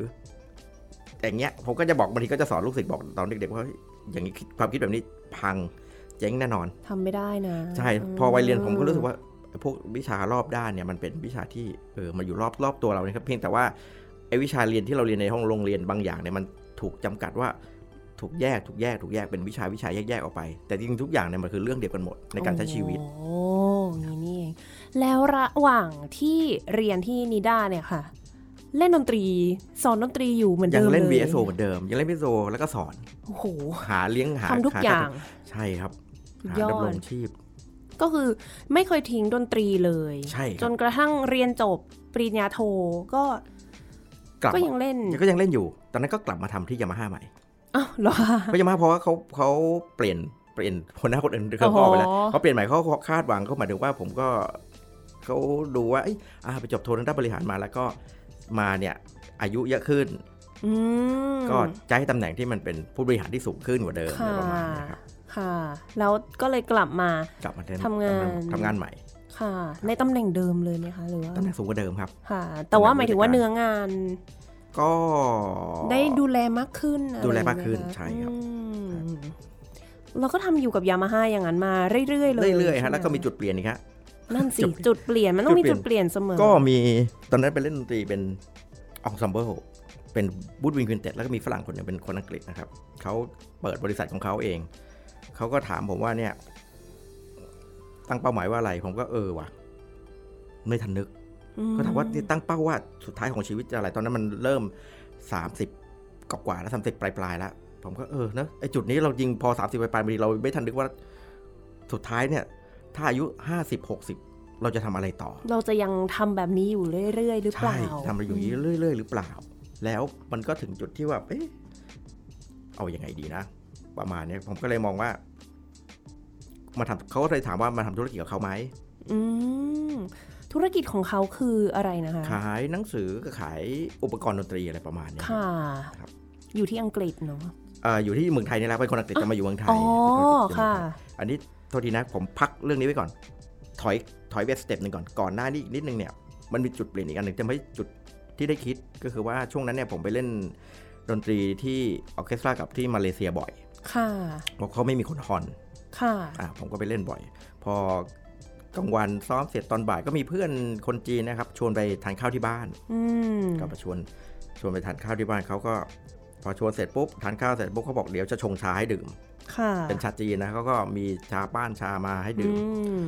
อย่างเงี้ยผมก็จะบอกบางทีก็จะสอนลูกศิษย์บอกตอนเด็กๆว่าเฮ้ยอย่างนี้คิดความคิดแบบนี้พังเจ๊งแน่นอนทำไม่ได้นะ ใช่ พอวัยเรียนผมก็รู้สึกว่าไอ้พวกวิชารอบด้านเนี่ยมันเป็นวิชาที่เออมาอยู่รอบรอบตัวเราเนี่ยครับเพียงแต่ว่า ไอ้วิชาเรียนที่เราเรียนในห้องโรงเรียนบางอย่างเนี่ยมันถูกจำกัดว่าถูกแยกถูกแยกถูกแยกเป็นวิชาวิชาแยกๆออกไป แต่จริงๆทุกอย่างเนี่ยมันคือเรื่องเดียวกันหมดในการใช้ชีวิตโอ้นี่นี่เองแล้วระหว่างที่เรียนที่นิด้าเนี่ยค่ะ เล่นดนตรีสอนดนตรีอยู่เหมือนยัเดิงมเล่นเลย VSO เหมือนเดิมยังเล่น VSO แล้วก็สอนโอ้โหหาเลี้ยงหาทำทุกหอย่างใช่ครับสุดหายอดดำรงชีพ ก็คือไม่เคยทิ้งดนตรีเลยใช่ครับจนกระทั่งเรียนจบปริญญาโทก็ กลับก็ยังเล่นก็ยังเล่นอยู่ ตอนนั้นก็กลับมาทำที่ยามาฮ่าใหม่อ้าวเหรอคะเพราะยามาฮ่าเพราะว่าเขาเขาเปลี่ยนเปลี่ยนหัวหน้าคนอื่นเขาก็ออกไปแล้วอ๋อเขาเปลี่ยนใหม่เขาคาดหวังเขาหมายถึงว่าผมก็เขาดูว่าเอ้ยอ่าไปจบโททางด้านบริหารมาแล้วก็มาเนี่ยอายุเยอะขึ้นอืมก็จะให้ตำแหน่งที่มันเป็นผู้บริหารที่สูงขึ้นกว่าเดิมอะไรค่ะประมาณเนี้ยครับค่ะ แล้วก็เลยกลับมากลับมาเล่นทำงานทำงานใหม่ ค่ะ ในตำแหน่งเดิมเลยไหมคะหรือว่าตำแหน่งสูงกว่าเดิมครับ ค่ะ แต่ว่าตำแหน่งหมายถึงว่าผู้จัดการเนื้องาน ก็ได้ดูแลมากขึ้นอะไรดูแลมากขึ้นไหคะใช่ครับอืมเราก็ทำอยู่กับยามาฮ่าอย่างนั้นมาเรื่อยๆเลยเรื่อยๆฮะใช่ไหแล้วก็มีจุดเปลี่ยนอีกฮะนั่นสิจุดจุดเปลี่ยนมันต้องมีจุจุดดเปเปลี่ลี่ยยนนเสมอ ก็มีตอนนั้นไปเล่นดนตรีเป็น ensemble เป็น woodwind quintet แล้วก็มีฝรั่งคนหนึ่งเป็นคนอังกฤษนะครับเขาเปิดบริษัทของเขาเองเขาก็ถามผมว่าเนี่ย ตั้งเป้าหมายว่าอะไร ผมก็เออว่ะ ไม่ทันนึกอืก็ถามว่าตั้งเป้าว่าสุดท้ายของชีวิตจะอะไร ตอนนั้นมันเริ่ม 30กกว่าๆแล้วสามสิบปลายๆแล้วผมก็เออนะไอจุดนี้เราจริงพอ30ปลายๆบางทีเราไม่ทันนึกว่าสุดท้ายเนี่ย ถ้าอายุ50 60เราจะทำอะไรต่อ เราจะยังทำแบบนี้อยู่เรื่อยๆ หรือเปใช่ล่าทำอะไรอยู่อย่างนี้เรื่อย ๆ หรือเปล่า แล้วมันก็ถึงจุดที่ว่าเอ๊ะเอาอยัางไงดีนะ ประมาณเนี้ยผมก็เลยมองว่า มาทำเขาก็เลยถามว่ามาทำธุรกิจกับเขาไหมอืมธุรกิจของเขาคืออะไรนะคะ ขายหนังสือกับขายอุปกรณ์ดนตรีอะไรประมาณเนี้ยค่ะครับอยู่ที่อังกฤษเนาะเอ่ออยู่ที่เมืองไทยนี่แหละเป็นคนอังกฤษจะมาอยู่เมืองไทยอ๋อเป็นนอังกฤษค่ะ อันนี้โทษทีนะผมพักเรื่องนี้ไว้ก่อน ถอยถอยไป step หนึ่งก่อนก่อนหน้านี้อีกนิดนึงเนี่ยมันมีจุดเปลี่ยนอีกอันหนึ่งจะไม่จุดที่ได้คิดก็คือว่าช่วงนั้นเนี่ยผมไปเล่นดนตรีที่ orchestra กับที่มาเลเซียบ่อย ค่ะเพราะเขาไม่มีคน horn ค่ะอะผมก็ไปเล่นบ่อย พอกลางวันซ้อมเสร็จตอนบ่ายก็มีเพื่อนคนจีนนะครับ ชวนไปทานข้าวที่บ้านอืมก็มาชวนชวนไปทานข้าวที่บ้านเขาก็ พอชวนเสร็จปุ๊บทานข้าวเสร็จปุ๊บเขาบอกเดี๋ยวจะชงชาให้ดื่มค่ะเป็นชาจีนนะเขาก็มีชาป้านชามาให้อืดื่มม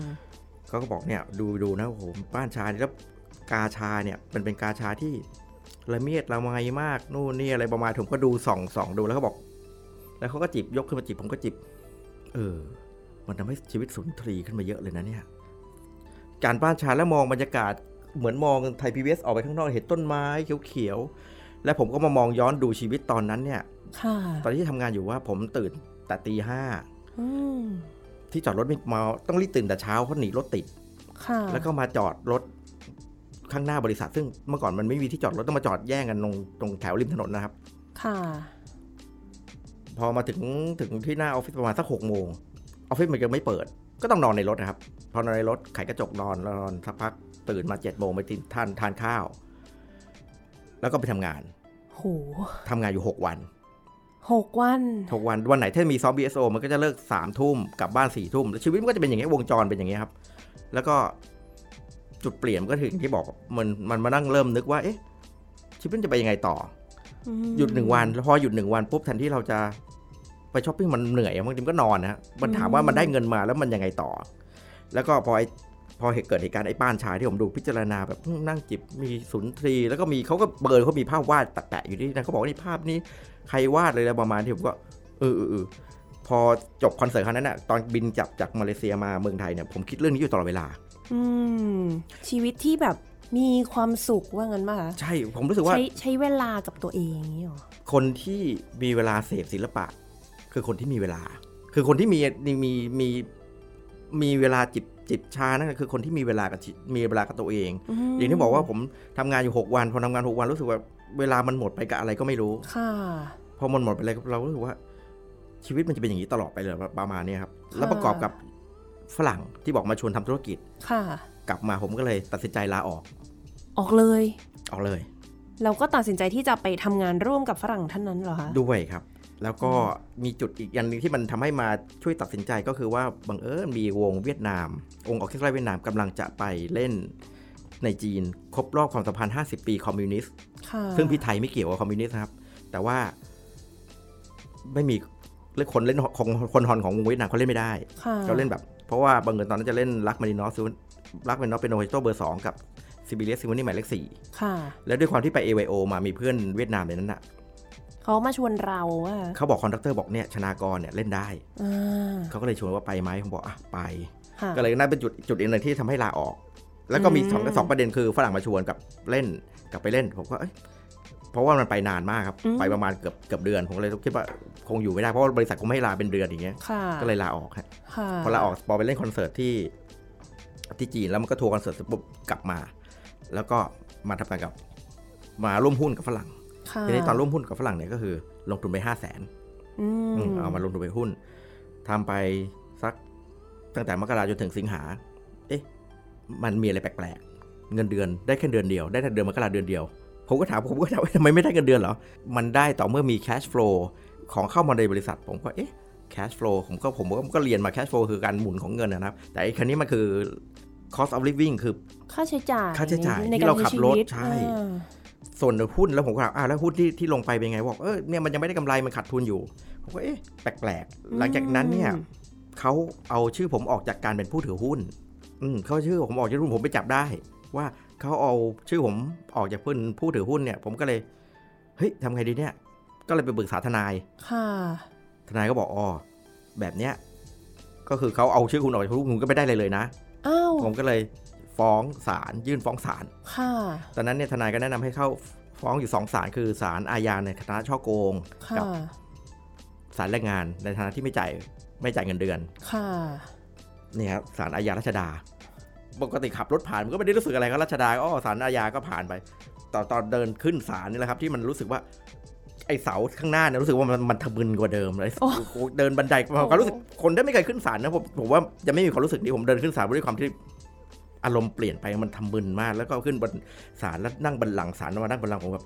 เขาก็บอกเนี่ยดูดูนะโอ้โหป้านชานี่แล้วกาชาเนี่ยมันเป็นกาชาที่ละเมียดละไมมากนู่นนี่อะไรประมาณผมก็ดูส่องส่องดูแล้วเขาบอก แล้วเขาก็จิบยกขึ้นมาจิบผมก็จิบ เออ มันทำให้ชีวิตสุนทรีขึ้นมาเยอะเลยนะเนี่ย การป้านชาแล้วมองบรรยากาศเหมือนมองไทยพีวีเอสออกไปข้างนอกเห็นต้นไม้เขียวๆ และผมก็มามองย้อนดูชีวิตตอนนั้นเนี่ยค่ะตอนที่ทำงานอยู่ว่าผมตื่นแต่ตีห้าอืมที่จอดรถไม่มาต้องรีบตื่นแต่เช้าเพราะหนีรถติดค่ะแล้วก็มาจอดรถข้างหน้าบริษัท ซึ่งเมื่อก่อนมันไม่มีที่จอดรถต้องมาจอดแย่งกันตรงตรงแถวริมถนนนะครับ ค่ะ พอมาถึงถึงที่หน้าออฟฟิศประมาณสักหกโมงออฟฟิศมันยังไม่เปิด ก็ต้องนอนในรถนะครับ พอนอนในรถไขกระจกนอนแล้วนอนสักพักตื่นมาเจ็ดโมงไปกินทานทานข้าว แล้วก็ไปทำงานโหทำงานอยู่หกวันหกวันหกวันวันไหนถ้ามีซ้อม BSO มันก็จะเลิกสามทุ่มกลับบ้านสี่ทุ่มแล้วชีวิตมันก็จะเป็นอย่างเงี้ยวงจรเป็นอย่างเงี้ยครับ แล้วก็จุดเปลี่ยนมันก็ถึงที่บอกมันมันมานั่งเริ่มนึกว่า เอ๊ะชีวิตมันจะไปยังไงต่ออืมหยุดหนึ่งวันแล้วพอหยุดหนึ่งวันปุ๊บแทนที่เราจะ ไปช้อปปิ้งมันเหนื่อยอะบางทีมันก็นอนนะฮะมันถามว่ามันได้เงินมาแล้วมันยังไงต่อ แล้วก็พอไอ้พอเหตุเกิดเหตุการณ์ไอ้ป้านชายที่ผมดูพิจารณาแบบนั่งจิบมีสุนทรี แล้วก็มีเขาก็เบิร์เขามีภาพวาดแตะๆอยู่ที่นั่นเขาบอกว่านี่ภาพนี้ใครวาดเลยแล้วประมาณที่ผมก็เออเออเออพอจบคอนเสิร์ตครั้งนั้นน่ะตอนบินจับจากมาเลเซียมาเมืองไทยเนี่ยผมคิดเรื่องนี้อยู่ตลอดเวลา อืมชีวิตที่แบบมีความสุขว่างั้นป่ะคะใช่ผมรู้สึกว่าใช้ใช้เวลากับตัวเองอย่างนี้หรอคนที่มีเวลาเสพศิลปะ คือคนที่มีเวลา คือคนที่มีมีมีมีมีเวลาจิบจิบชานั่นคือคนที่มีเวลากับชีมีเวลากับตัวเองมอย่างที่บอกว่าผมทำงานอยู่ 6 วัน พอทำงาน 6 วันรู้สึกว่าเวลามันหมดไปกับอะไรก็ไม่รู้ ค่ะ พอมันหมดไปเลยเรารู้สึกว่า ชีวิตมันจะเป็นอย่างนี้ตลอดไปเลยประมาณเนี้ยครับค่ะแล้วประกอบกับฝรั่งที่บอกมาชวนทำธุรกิจ ค่ะ กลับมาผมก็เลยตัดสินใจลาออก ออกเลย ออกเลย เราก็ตัดสินใจที่จะไปทำงานร่วมกับฝรั่งท่านนั้นเหรอคะ ด้วยครับ แล้วก็มีจุดอีกอย่างหนึ่งที่มันทำให้มาช่วยตัดสินใจก็คือว่าบังเอิญมีวงเวียดนาม วง orchestra เวียดนามกำลังจะไปเล่นในจีนครบรอบความสัมพันธ์ 50 ปีคอมมิวนิสต์ค่ะซึ่งพี่ไทยไม่เกี่ยวกับคอมมิวนิสต์นะครับ แต่ว่าไม่มีเล่นคนเล่นของคน horn ของวงเวียดนามเขาเล่นไม่ได้ค่ะเขาเล่นแบบ เพราะว่าบังเอิญตอนนั้นจะเล่น Rachmaninoff Rachmaninoff piano concerto number สองกับ Sibelius symphony หมายเลขสี่ค่ะแล้วด้วยความที่ไป AYO มามีเพื่อนเวียดนามในนั้นน่ะ เขามาชวนเราว่าเขาบอก conductor บอกเนี่ยชนากรเนี่ยเล่นได้อ่าเขาก็เลยชวนว่าไปไหมผมบอกอะไปค่ะก็เลยนั่นเป็นจุดจุดอีกหนึ่งที่ทำให้ลาออก แล้วก็มีสองอืมสองประเด็นคือฝรั่งมาชวนกับเล่นกับไปเล่นผมก็เอ้ยเพราะว่ามันไปนานมากครับ ไปประมาณเกือบเกือบเดือน ผมก็เลยคิดว่าคงอยู่ไม่ได้เพราะว่าบริษัทคงไม่ให้ลาเป็นเดือนอย่างเงี้ยค่ะก็เลยลาออกฮะค่ะพอลาออกพอไปเล่นคอนเสิร์ตที่ที่จีนแล้วมันก็ทัวร์คอนเสิร์ตเสร็จปุ๊บกลับมา แล้วก็มาทำงานกับมาร่วมหุ้นกับฝรั่งค่ะ ทีนี้ตอนร่วมหุ้นกับฝรั่งเนี่ยก็คือ ลงทุนไปห้าแสนอืมเอามาลงทุนไปหุ้นทำไปสักตั้งแต่มกราจนถึงสิงหา เอ๊ะ มันมีอะไรแปลกๆ เงินเดือนได้แค่เดือนเดียว ได้แต่เดือนมกราเดือนเดียว ผมก็ถามผมก็ถามว่าทำไมไม่ได้เงินเดือนเหรอ มันได้ต่อเมื่อมี cash flow ของเข้ามาในบริษัท ผมก็เอ๊ะ cash flow ผมก็ผมก็ผมก็เรียนมา cash flow คือการหมุนของเงินนะครับ แต่ไอ้คันนี้มันคือ cost of living คือ ค่าใช้จ่าย ค่าใช้จ่ายในที่การเราใช้ขับชีรถวิตใช่อ่า ส่วนหุ้นแล้วผมก็ถามอ้าวแล้วหุ้นที่ที่ลงไปเป็นไงบอกเออเนี่ยมันยังไม่ได้กำไรมันขาดทุนอยู่ผมก็เอ๊ะแปลกๆ หลังจากนั้นเนี่ยอืมเขาเอาชื่อผมออกจากการเป็นผู้ถือหุ้น อืมเขาเอาชื่อผมออกจากหุ้นผมไปจับได้ ว่าเขาเอาชื่อผมออกจากผู้ผู้ถือหุ้นเนี่ย ผมก็เลยเฮ้ยทำไงดีเนี่ย ก็เลยไปปรึกษาทนาย ค่ะ ทนายก็บอกอ๋อแบบเนี้ยก็คือเขาเอาชื่อคุณออกจากหุ้นคุณก็ไม่ได้เลยเลยนะอ้าวผมก็เลย ฟ้องศาลยื่นฟ้องศาลค่ะตอนนั้นเนี่ยทนายก็แนะนำให้เข้าฟ้องอยู่สองศาลคือศาลอาญาในคณะช่อโกงกัค่ะบศาลแรงงานในฐานะที่ไม่จ่ายไม่จ่ายเงินเดือน ค่ะนี่ครับศาลอาญารัชดา ปกติขับรถผ่านมันก็ไม่ได้รู้สึกอะไรก็รัชดาก็อ๋อศาลอาญาก็ผ่านไปตอนตอนเดินขึ้นศาลนี่แหละครับที่มันรู้สึกว่าไอเสาข้างหน้าเนี่ยรู้สึกว่ามันมันทะมึนกว่าเดิมเลยโอ้โอ้เดินบันไดความรู้สึกคนที่ไม่เคยขึ้นศาลนะผมผมว่าจะไม่มีความรู้สึกนี้ผมเดินขึ้นศาลด้วยความที่ อารมณ์เปลี่ยนไปมันทำมึนมาก แล้วก็ขึ้นบนศาลแล้วนั่งบันลังก์ศาลมานั่งบันลังก์ผมแบบ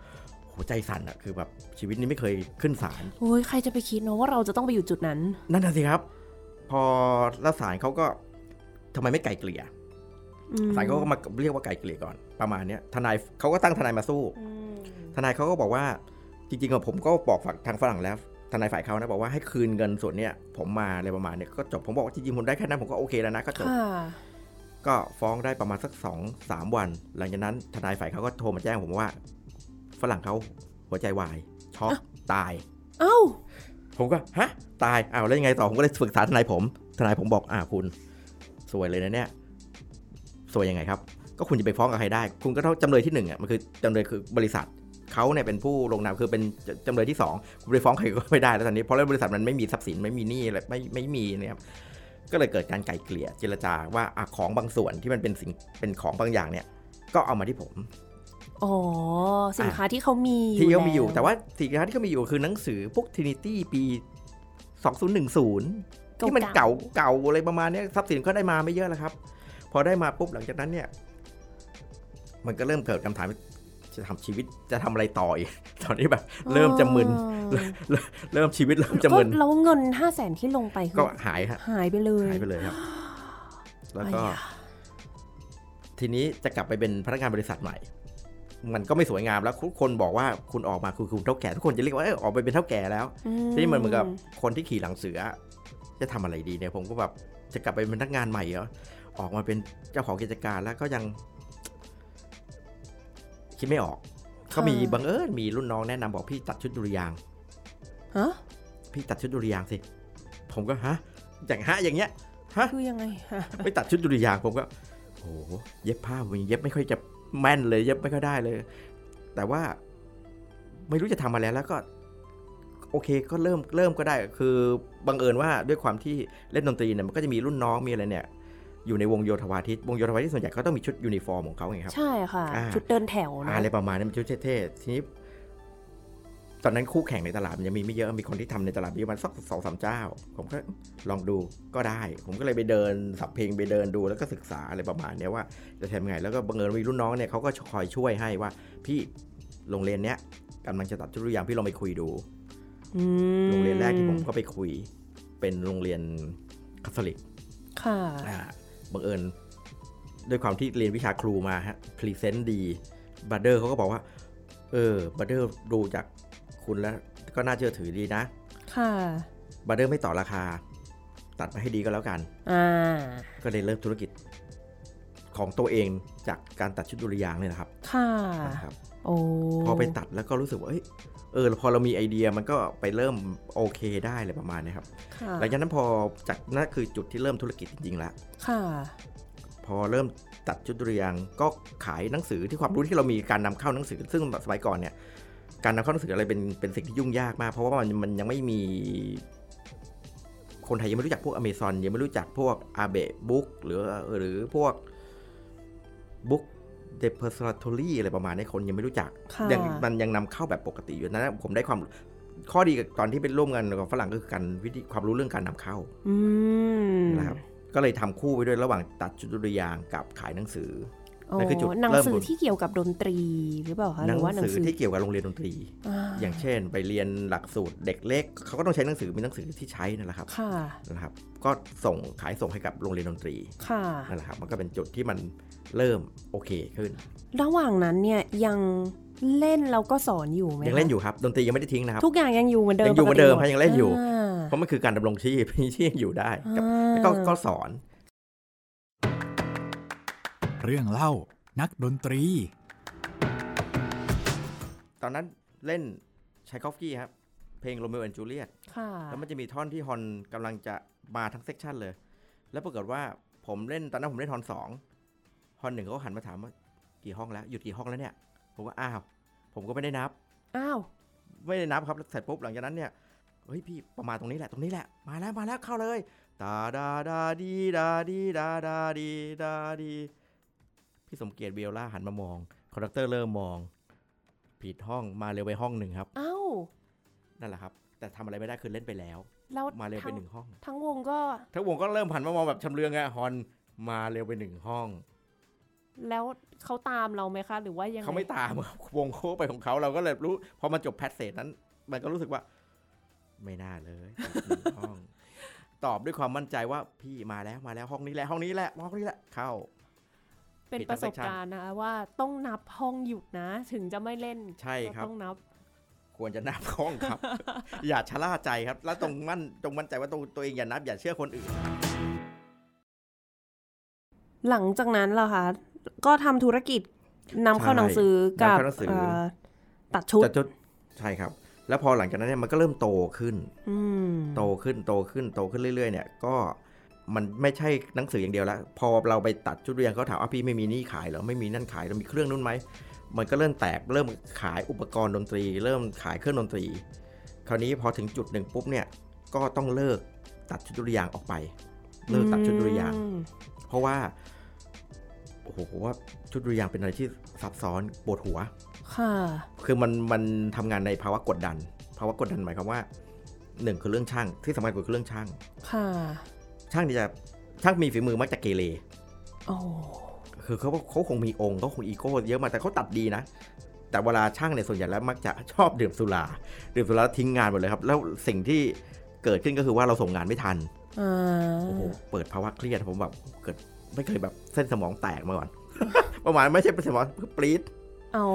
โหใจสั่นอะคือแบบชีวิตนี้ไม่เคยขึ้นศาลโอ้ยใครจะไปคิดเนาะว่าเราจะต้องไปอยู่จุดนั้น นั่นน่ะสิครับ พอแล้วศาลเขาก็ทำไมไม่ไกลเกลี่ยอืมศาลเขาก็มาเรียกว่าไกลเกลี่ยก่อนประมาณเนี้ยทนายเขาก็ตั้งทนายมาสู้อืมทนายเขาก็บอกว่าจริงๆอะผมก็บอกฝั่งทางฝรั่งแล้วทนายฝ่ายเขานะบอกว่าให้คืนเงินส่วนเนี้ยผมมาอะไรประมาณเนี้ยก็จบผมบอกว่าจริงๆผมได้แค่นั้นผมก็โอเคแล้วนะก็จบค่ะ ก็ฟ้องได้ประมาณสักสองสามวัน หลังจากนั้นทนายฝ่ายเขาก็โทรมาแจ้งผมว่า ฝรั่งเขาหัวใจวายช็อกตาย เอ้า ผมก็ฮะตายอ้าวแล้วยังไงต่อผมก็เลยปรึกษาทนายผม ทนายผมบอกอ่าคุณ สวยเลยนะเนี่ยสวยยังไงครับ ก็คุณจะไปฟ้องกับใครได้ คุณก็ต้องจำเลยที่หนึ่งอะมันคือจำเลยคือบริษัทเขาเนี่ยเป็นผู้ลงนามคือเป็นจจำเลยที่สองคุณไปฟ้องใครก็ไม่ได้แล้วตอนนี้เพราะว่าบริษัทมันไม่มีทรัพย์สินไม่มีหนี้อะไรไม่ไม่มีเนี่ยครับ ก็เลยเกิดการไกล่เกลี่ยเจรจาว่าอะของบางส่วนที่มันเป็นสิ่งเป็นของบางอย่างเนี่ย ก็เอามาที่ผมอ๋อสินค้าที่เขามีที่เขามีอยู่ล้แต่ว่าสินค้าที่เขามีอยู่คือหนังสือพวก Trinity ปี 2010 ที่มันเก่าเก่าอะไรประมาณเนี้ยทรัพย์สินก็ได้มาไม่เยอะแล้วครับ พอได้มาปุ๊บหลังจากนั้นเนี่ย มันก็เริ่มเกิดคำถาม จะทำชีวิตจะทำอะไรต่ออีกตอนนี้แบบ เริ่มจะมึนอ๋อเริ่มชีวิตเริ่มจะมึนก็แล้วเงินห้าแสนที่ลงไปคือก็หายฮะหายไปเลยหายไปเลยครับ แล้วก็ไอ้ยะทีนี้จะกลับไปเป็นพนักงานบริษัทใหม่ มันก็ไม่สวยงามแล้วทุกคนบอกว่าคุณออกมาคือคุณเท่าแก่ทุกคนจะเรียกว่าเอยออกไปเป็นเท่าแก่แล้วทีนี้มันเหมือนกับคนที่ขี่หลังเสือ จะทำอะไรดีเนี่ยผมก็แบบจะกลับไปเป็นพนักงานใหม่เหรอออกมาเป็นเจ้าของกิจการแล้วก็ยัง คิดไม่ออกก็มีบังเอิญมีรุ่นน้องแนะนำบอกพี่ตัดชุดดุริยางค์ฮะพี่ตัดชุดดุริยางค์สิ ผมก็ฮะอย่างฮะอย่างเงี้ยฮะคือยังไงฮะไม่ตัดชุดดุริยางค์ผมก็โอ้โหเย็บผ้าผมยังเย็บไม่ค่อยจะแม่นเลย เย็บไม่ค่อยได้เลย แต่ว่าไม่รู้จะทำอะไรแล้วก็ โอเคก็เริ่มเริ่มก็ได้ คือบังเอิญว่าด้วยความที่เล่นดนตรีเนี่ยมันก็จะมีรุ่นน้องมีอะไรเนี่ย อยู่ในวงโยธวาทิตวงโยธวาทิตส่วนใหญ่เขาต้องมีชุดยูนิฟอร์มของเขาไงครับ ใช่ค่ะอ่าชุดเดินแถวนะอะไรประมาณนี้มันชุดเท่ๆทีนี้ตอนนั้นคู่แข่งในตลาดมันยังมีไม่เยอะ มีคนที่ทำในตลาดมีประมาณสักสองสามเจ้า ผมก็ลองดูก็ได้ ผมก็เลยไปเดินสับเพลงไปเดินดูแล้วก็ศึกษาอะไรประมาณเนี้ยว่าจะทำยังไง แล้วก็บังเอิญมีรุ่นน้องเนี่ยเขาก็คอยช่วยให้ว่า พี่โรงเรียนเนี้ยกำลังจะตัดชุดตัวอย่างพี่ลองไปคุยดูอืมโรงเรียนแรกที่ผมก็ไปคุย เป็นโรงเรียนคาทอลิกค่ะอ่า บังเอิญด้วยความที่เรียนวิชาครูมาฮะ present ดี brother เขาก็บอกว่า เออ brother ดูจากคุณแล้วก็น่าเชื่อถือดีนะ ค่ะ brother ไม่ต่อราคา ตัดมาให้ดีก็แล้วกันอ่าก็เลยเริ่มธุรกิจของตัวเองจากการตัดชุดดุริยางค์เนี่ยนะครับ ค่ะนะครับโอ้พอไปตัดแล้วก็รู้สึกว่าเอ้ย เออพอเรามีไอเดียมันก็ไปเริ่มโอเคได้เลยประมาณเนี้ครับค่ะหลังจากนั้นพอจากนั่นคือจุดที่เริ่มธุรกิจจริงๆแล้วค่ะพอเริ่มตัดชุดดุริยางค์ก็ขายหนังสือที่ความรู้ที่เรามีการนำเข้าหนังสือ ซึ่งสมัยก่อนเนี่ยการนำเข้าหนังสืออะไรเป็นเป็นสิ่งที่ยุ่งยากมาก เพราะว่ามันมันยังไม่มี คนไทยยังไม่รู้จักพวกอเมซอนยังไม่รู้จักพวกอาเบะบุ๊กหรือหรือพวกบุ๊ก เด p เพอร์ a t o r y อะไรประมาณนี้คนยังไม่รู้จักค่ะยังมันยังนำเข้าแบบปกติอยู่นั้นผมได้ความข้อดีกับตอนที่เป็นร่วมงานกับฝรั่งก็คือการวิธีความรู้เรื่องการนำเข้าอืมนะครับก็เลยทำคู่ไปด้วยระหว่างตัดชุดดุริยางค์กับขายหนังสือโอ้นั่นคือจุดหนังเริ่มสือที่เกี่ยวกับดนตรีหรือเปล่าคะหหนัรือว่าหนัสืงอสือที่เกี่ยวกับโรงเรียนดนตรีอ่าอย่างเช่น ไปเรียนหลักสูตรเด็กเล็ก เขาก็ต้องใช้หนังสือมีหนังสือที่ใช้นั่นแหละครับค่ะนะครับ ก็ส่งขายส่งให้กับโรงเรียนดนตรีค่ะนั่นแหละครับมันก็เป็นจุดที่มัน เริ่มโอเคขึ้น ระหว่างนั้นเนี่ยยังเล่นแล้วก็สอนอยู่ไหมยังเล่นคะอยู่ครับดนตรียังไม่ได้ทิ้งนะครับ ทุกอย่างยังอยู่เหมือนเดิมยังอยู่เหมือนเดิมปกติยังเล่นอยู่าเพราะมันคือการดำรงชีพที่ยังอยู่ได้กับอ่าแล้วก็ก็สอน เรื่องเล่านักดนตรี ตอนนั้นเล่น Tchaikovsky ครับ เพลง Romeo and Juliet ค่ะแล้วมันจะมีท่อนที่ horn กำลังจะมาทั้ง section เลย แล้วปรากฏว่าผมเล่นตอนนั้นผมเล่นฮอนสอง ฮอนหนึ่งเขาก็หันมาถามว่ากี่ห้องแล้วหยุดกี่ห้องแล้วเนี่ย ผมว่าอ้าว ผมก็ไม่ได้นับ อ้าว ไม่ได้นับครับแล้วเสร็จปุ๊บหลังจากนั้นเนี่ยเฮ้ยพี่ประมาณตรงนี้แหละตรงนี้แหละมาแล้วมาแล้วเข้าเลยดาดาดาดีดาดีดาดาดีดาดีพี่สมเกียรติเวลล่าหันมามอง conductor เริ่มมอง ผิดห้องมาเร็วไปห้องหนึ่งครับเอ้านั่นแหละครับ แต่ทำอะไรไม่ได้คือเล่นไปแล้วแล้วมาเร็วไปทั้งหนึ่งห้อง ทั้งวงก็ ทั้งวงก็เริ่มหันมามองแบบชำเลืองไง horn มาเร็วไปหนึ่งห้อง แล้วเขาตามเราไหมคะ หรือว่ายังไงเขาไม่ตามครับวงโค้งไปของเขาเราก็เลยรู้พอมาจบแพทเศษนั้น มันก็รู้สึกว่า ไม่น่าเลยหนึ่งห้อง ตอบด้วยความมั่นใจว่าพี่มาแล้วมาแล้วห้องนี้แหละห้องนี้แหละห้องนี้แหละเข้า เป็นผิดประสบ transaction การณ์นะคะว่าต้องนับห้องหยุดนะ ถึงจะไม่เล่นใช่ครับก็ต้องนับ ควรจะนับห้องครับ อย่าชะล่าใจครับ แล้วตรงมั่นตรงมั่นใจว่าตัวตัวเองอย่านับอย่าเชื่อคนอื่นหลังจากนั้นล่ะคะ ก็ทำธุรกิจนำเข้าใช่หนังสือกับนำเข้าหนังสือเอ่อตัดชุดจะจุดใช่ครับ แล้วพอหลังจากนั้นเนี่ยมันก็เริ่มโตขึ้นอืมโตขึ้นโตขึ้นโตขึ้นเรื่อย ๆ เนี่ย ก็มันไม่ใช่หนังสืออย่างเดียวแล้วพอเราไปตัดชุดเรียนเขาถามว่าพี่ไม่มีนี่ขายเหรอไม่มีนั่นขายเรามีเครื่องนู้นไหมมันก็เริ่มแตกเริ่มขายอุปกรณ์ดนตรี เริ่มขายเครื่องดนตรี คราวนี้พอถึงจุดหนึ่งปุ๊บเนี่ยก็ต้องเลิกตัดชุดดุริยางค์ออกไป เลิกตัดชุดดุริยางค์อืมเพราะว่า โอ้โหผมว่าชุดดุริยางค์เป็นอะไรที่ซับซ้อนปวดหัว ค่ะ คือมันมันทำงานในภาวะกดดัน ภาวะกดดันหมายความว่าหนึ่งคือเรื่องช่างที่สำคัญกว่าคือเรื่องช่าง ค่ะ ช่างที่จะช่างมีฝีมือมักจะเกเรโอ้คือเขาเขาคงมีองค์เขาคงอีโก้เยอะมากแต่เขาตัดดีนะ แต่เวลาช่างเนี่ยส่วนใหญ่แล้วมักจะชอบดื่มสุราดื่มสุราแล้วทิ้งงานหมดเลยครับ แล้วสิ่งที่เกิดขึ้นก็คือว่าเราส่งงานไม่ทันอ่าโอ้โหเปิดภาวะเครียดผมแบบเกิด ไม่เคยแบบเส้นสมองแตกมาก่อนประมาณไม่ใช่เป็นสมองคือปรี๊ดอ๋อ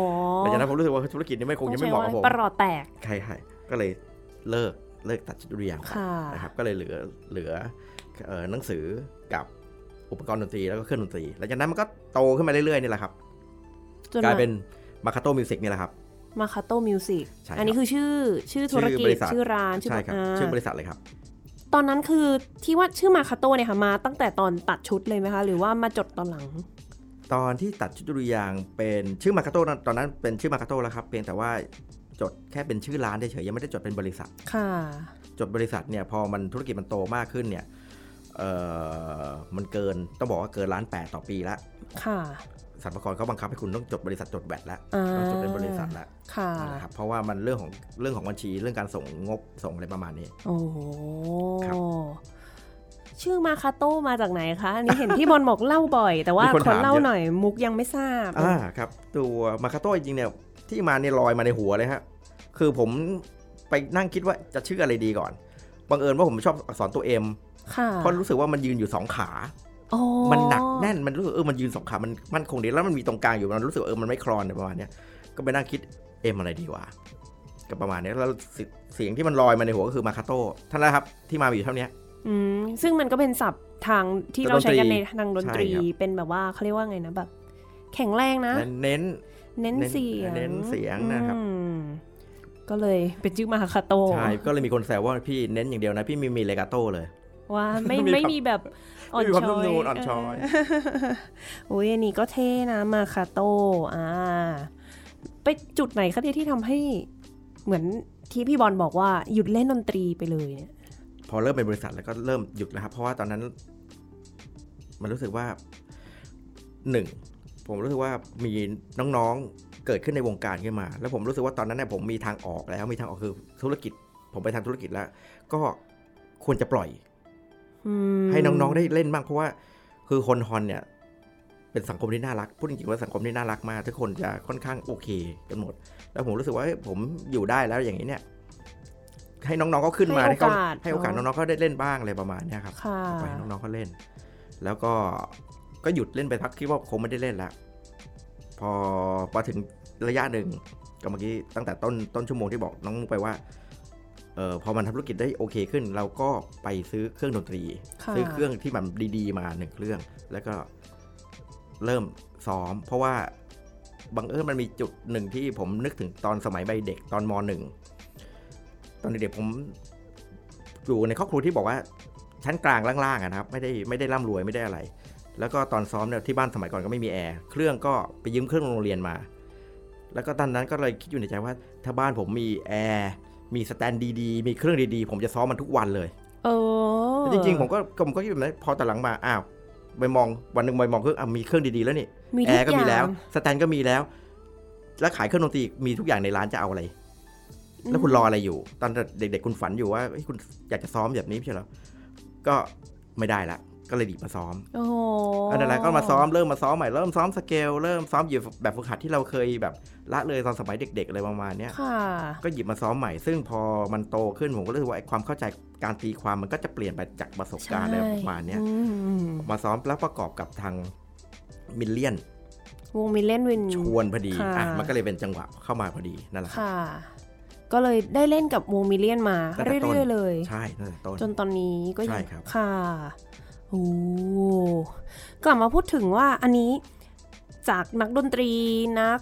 หลังจากนั้นผมรู้สึกว่าธุรกิจนี้ไม่คงจะไม่เหมาะกับผมประหลอดแตกใช่ใช่ก็เลยเลิกเลิกตัดชุดดุริยางค์ไปค่ะนะครับ ก็เลยเหลือเหลือเอ่อหนังสือกับอุปกรณ์ดนตรีแล้วก็เครื่องดนตรีหลังจากนั้นมันก็โตขึ้นมาเรื่อยๆนี่แหละครับจนกลายเป็นมาคาโตมิวสิกนี่แหละครับมาคาโตมิวสิกใช่ครับอันนี้คือชื่อชื่อธุรกิชื่อบจริษัทชื่อร้านชื่อใช่ครับาชื่อบริษัทเลยครับ ตอนนั้นคือที่ว่าชื่อมาคาโตเนี่ยค่ะมาตั้งแต่ตอนตัดชุดเลยไหมคะ หรือว่ามาจดตอนหลัง ตอนที่ตัดชุดดุริยางค์เป็นชื่อมาคาโตตอนนั้นเป็นชื่อมาคาโตแล้วครับ เพียงแต่ว่าจดแค่เป็นชื่อร้านเฉยๆยังไม่ได้จดเป็นบริษัท ค่ะ จดบริษัทเนี่ยพอมันธุรกิจมันโตมากขึ้นเนี่ยเอ่อมันเกินต้องบอกว่าเกินล้านแปดต่อปีแล้วค่ะ สรรพากรเขาบังคับให้คุณต้องจดบริษัทจดแบตแล้วอ่าต้องจดเป็นบริษัทแล้วค่ะนะครับเพราะว่ามันเรื่องของเรื่องของบัญชีเรื่องการส่งงบส่งอะไรประมาณนี้ โอ้โหครับชื่อมาคาโตมาจากไหนคะอันนี้เห็นพี่บอลบอกเล่าบ่อย แต่ว่ามีคนขอถามเล่าเยอะหน่อยมุกยังไม่ทราบอ่าครับ ตัวมาคาโต้จริงๆเนี่ยที่มาเนี่ยลอยมาในหัวเลยฮะคือผมไปนั่งคิดว่าจะชื่ออะไรดีก่อนบังเอิญว่าผมชอบอักษรตัวเอ็มค่ะเพราะรู้สึกว่ามันยืนอยู่สองขาโอ้ มันหนักแน่นมันรู้สึกเออมันยืนสองขา มันมันคงดีแล้วมันมีตรงกลางอยู่มันรู้สึกเออมันไม่คลอนอะไรประมาณเนี้ยก็ไปนั่งคิดเอ็มอะไรดีวะก็ประมาณเนี้ยแล้วเสียเสียงที่มันลอยมาในหัวก็คือมาคาโต้ท่านนะครับที่มาอยู่เท่าเนี้ยอืมซึ่งมันก็เป็นศัพท์ทางที่ดนตรีเราใช้กันในทางดนตรีใช่ครับเป็นแบบว่าเขาเรียกว่าไงนะแบบ แข็งแรงนะ เน้น เน้นเน้นเสียงเน้นเสียงนะครับอืมก็เลยเป็นชื่อมาคาโตใช่ก็เลยมีคนแซวว่าพี่เน้นอย่างเดียวนะ พี่มีมีเลกาโต้เลย ว่าไม่มีไม่ความมีแบบ อ่อนไม่มีความช้นุ่อมยนูนอ่อนช้อยโอ้ยอันนี้ก็เท่นะมาคาโตอ่า ไปจุดไหนคะเนี่ยที่ทำให้เหมือนที่พี่บอลบอกว่าหยุดเล่นดนตรีไปเลยเนี่ย พอเริ่มเป็นบริษัทแล้วก็เริ่มหยุดแล้วครับ เพราะว่าตอนนั้น มันรู้สึกว่าหนึ่งผมรู้สึกว่ามีน้องๆเกิดขึ้นในวงการขึ้นมา แล้วผมรู้สึกว่าตอนนั้นเนี่ยผมมีทางออกแล้วมีทางออกคือธุรกิจ ผมไปทางธุรกิจแล้ว ก็ควรจะปล่อยอืม ให้น้องๆได้เล่นบ้างเพราะว่าคือคนฮอนเนี่ย เป็นสังคมที่น่ารักพูดจริงๆว่าสังคมที่น่ารักมากทุกคนจะค่อนข้างโอเคกันหมด แล้วผมรู้สึกว่าเฮ้ยผมอยู่ได้แล้วอย่างนี้เนี่ย ให้น้องๆเขาขึ้นมาให้ให้เขาโอกาสให้โอกาสเนอะน้องๆเขาได้เล่นบ้างอะไรประมาณเนี้ยครับค่ะปล่อยให้น้องๆเขาเล่น แล้วก็ก็หยุดเล่นไปพักคิดว่าคงไม่ได้เล่นแล้วพอมาถึงระยะหนึ่งก็เมื่อกี้ตั้งแต่ต้นต้นชั่วโมงที่บอกน้องมุกไปว่าเออพอมันทำธุรกิจได้โอเคขึ้น เราก็ไปซื้อเครื่องดนตรีค่ะซื้อเครื่องที่มันดี ๆ มาหนึ่งเครื่อง แล้วก็เริ่มซ้อม เพราะว่าบังเอิญมันมีจุดหนึ่งที่ผมนึกถึงตอนสมัยใบเด็กตอนมหนึ่งตอนเด็กๆผมอยู่ในครอบครัวที่บอกว่าชั้นกลางล่างๆอะนะครับ ไม่ได้ไม่ได้ร่ำรวยไม่ได้อะไร แล้วก็ตอนซ้อมเนี่ยที่บ้านสมัยก่อนก็ไม่มีแอร์เครื่องก็ไปยืมเครื่องโรงเรียนมา แล้วก็ตอนนั้นก็เลยคิดอยู่ในใจว่าถ้าบ้านผมมีแอร์ มีสแตนดีๆ มีเครื่องดีๆ ผมจะซ้อมมันทุกวันเลยเออจริงๆ ผมก็ผมก็คิดแบบนั้นพอแต่หลังมาอ้าวไปมองวันหนึ่งไปมองเครื่องอะมีเครื่องดีๆแล้วนี่มีแอทุกร์ก็อมีย่างแล้ว สแตนก็มีแล้ว แล้วขายเครื่องดนตรีมีทุกอย่างในร้านจะเอาอะไร แล้วคุณรออะไรอยู่ ตอนเด็กๆคุณฝันอยู่ว่าเฮ้ยคุณอยากจะซ้อมแบบนี้ไม่ใช่เหรอก็ไม่ได้ละ ก็เลยดีบมาซ้อมโอ้โหอันนั้นแหละก็มาซ้อมเริ่มมาซ้อมใหม่เริ่มซ้อมสเกลเริ่มซ้อมอยู่แบบฝึกหัดที่เราเคยแบบละเลยตอนสมัยเด็กๆอะไรประมาณเนี้ยค่ะก็หยิบมาซ้อมใหม่ ซึ่งพอมันโตขึ้นผมก็รู้สึกว่าไอ้ความเข้าใจการตีความมันก็จะเปลี่ยนไปจากประสบการณ์อะไรประมาณเนี้ยอืมมาซ้อมแล้วประกอบกับทางมิลเลียนวงมิเลนวินชวนพอดีค่ะอะมันก็เลยเป็นจังหวะเข้ามาพอดีนั่นแหละครับค่ะก็เลยได้เล่นกับวงมิเลียนมาตั้งแต่ต้นเรื่อยๆเลย ใช่ตั้งแต่ต้นจนตอนนี้ก็ยังใช่ครับค่ะ โอ้กลับมาพูดถึงว่าอันนี้จากนักดนตรีนัก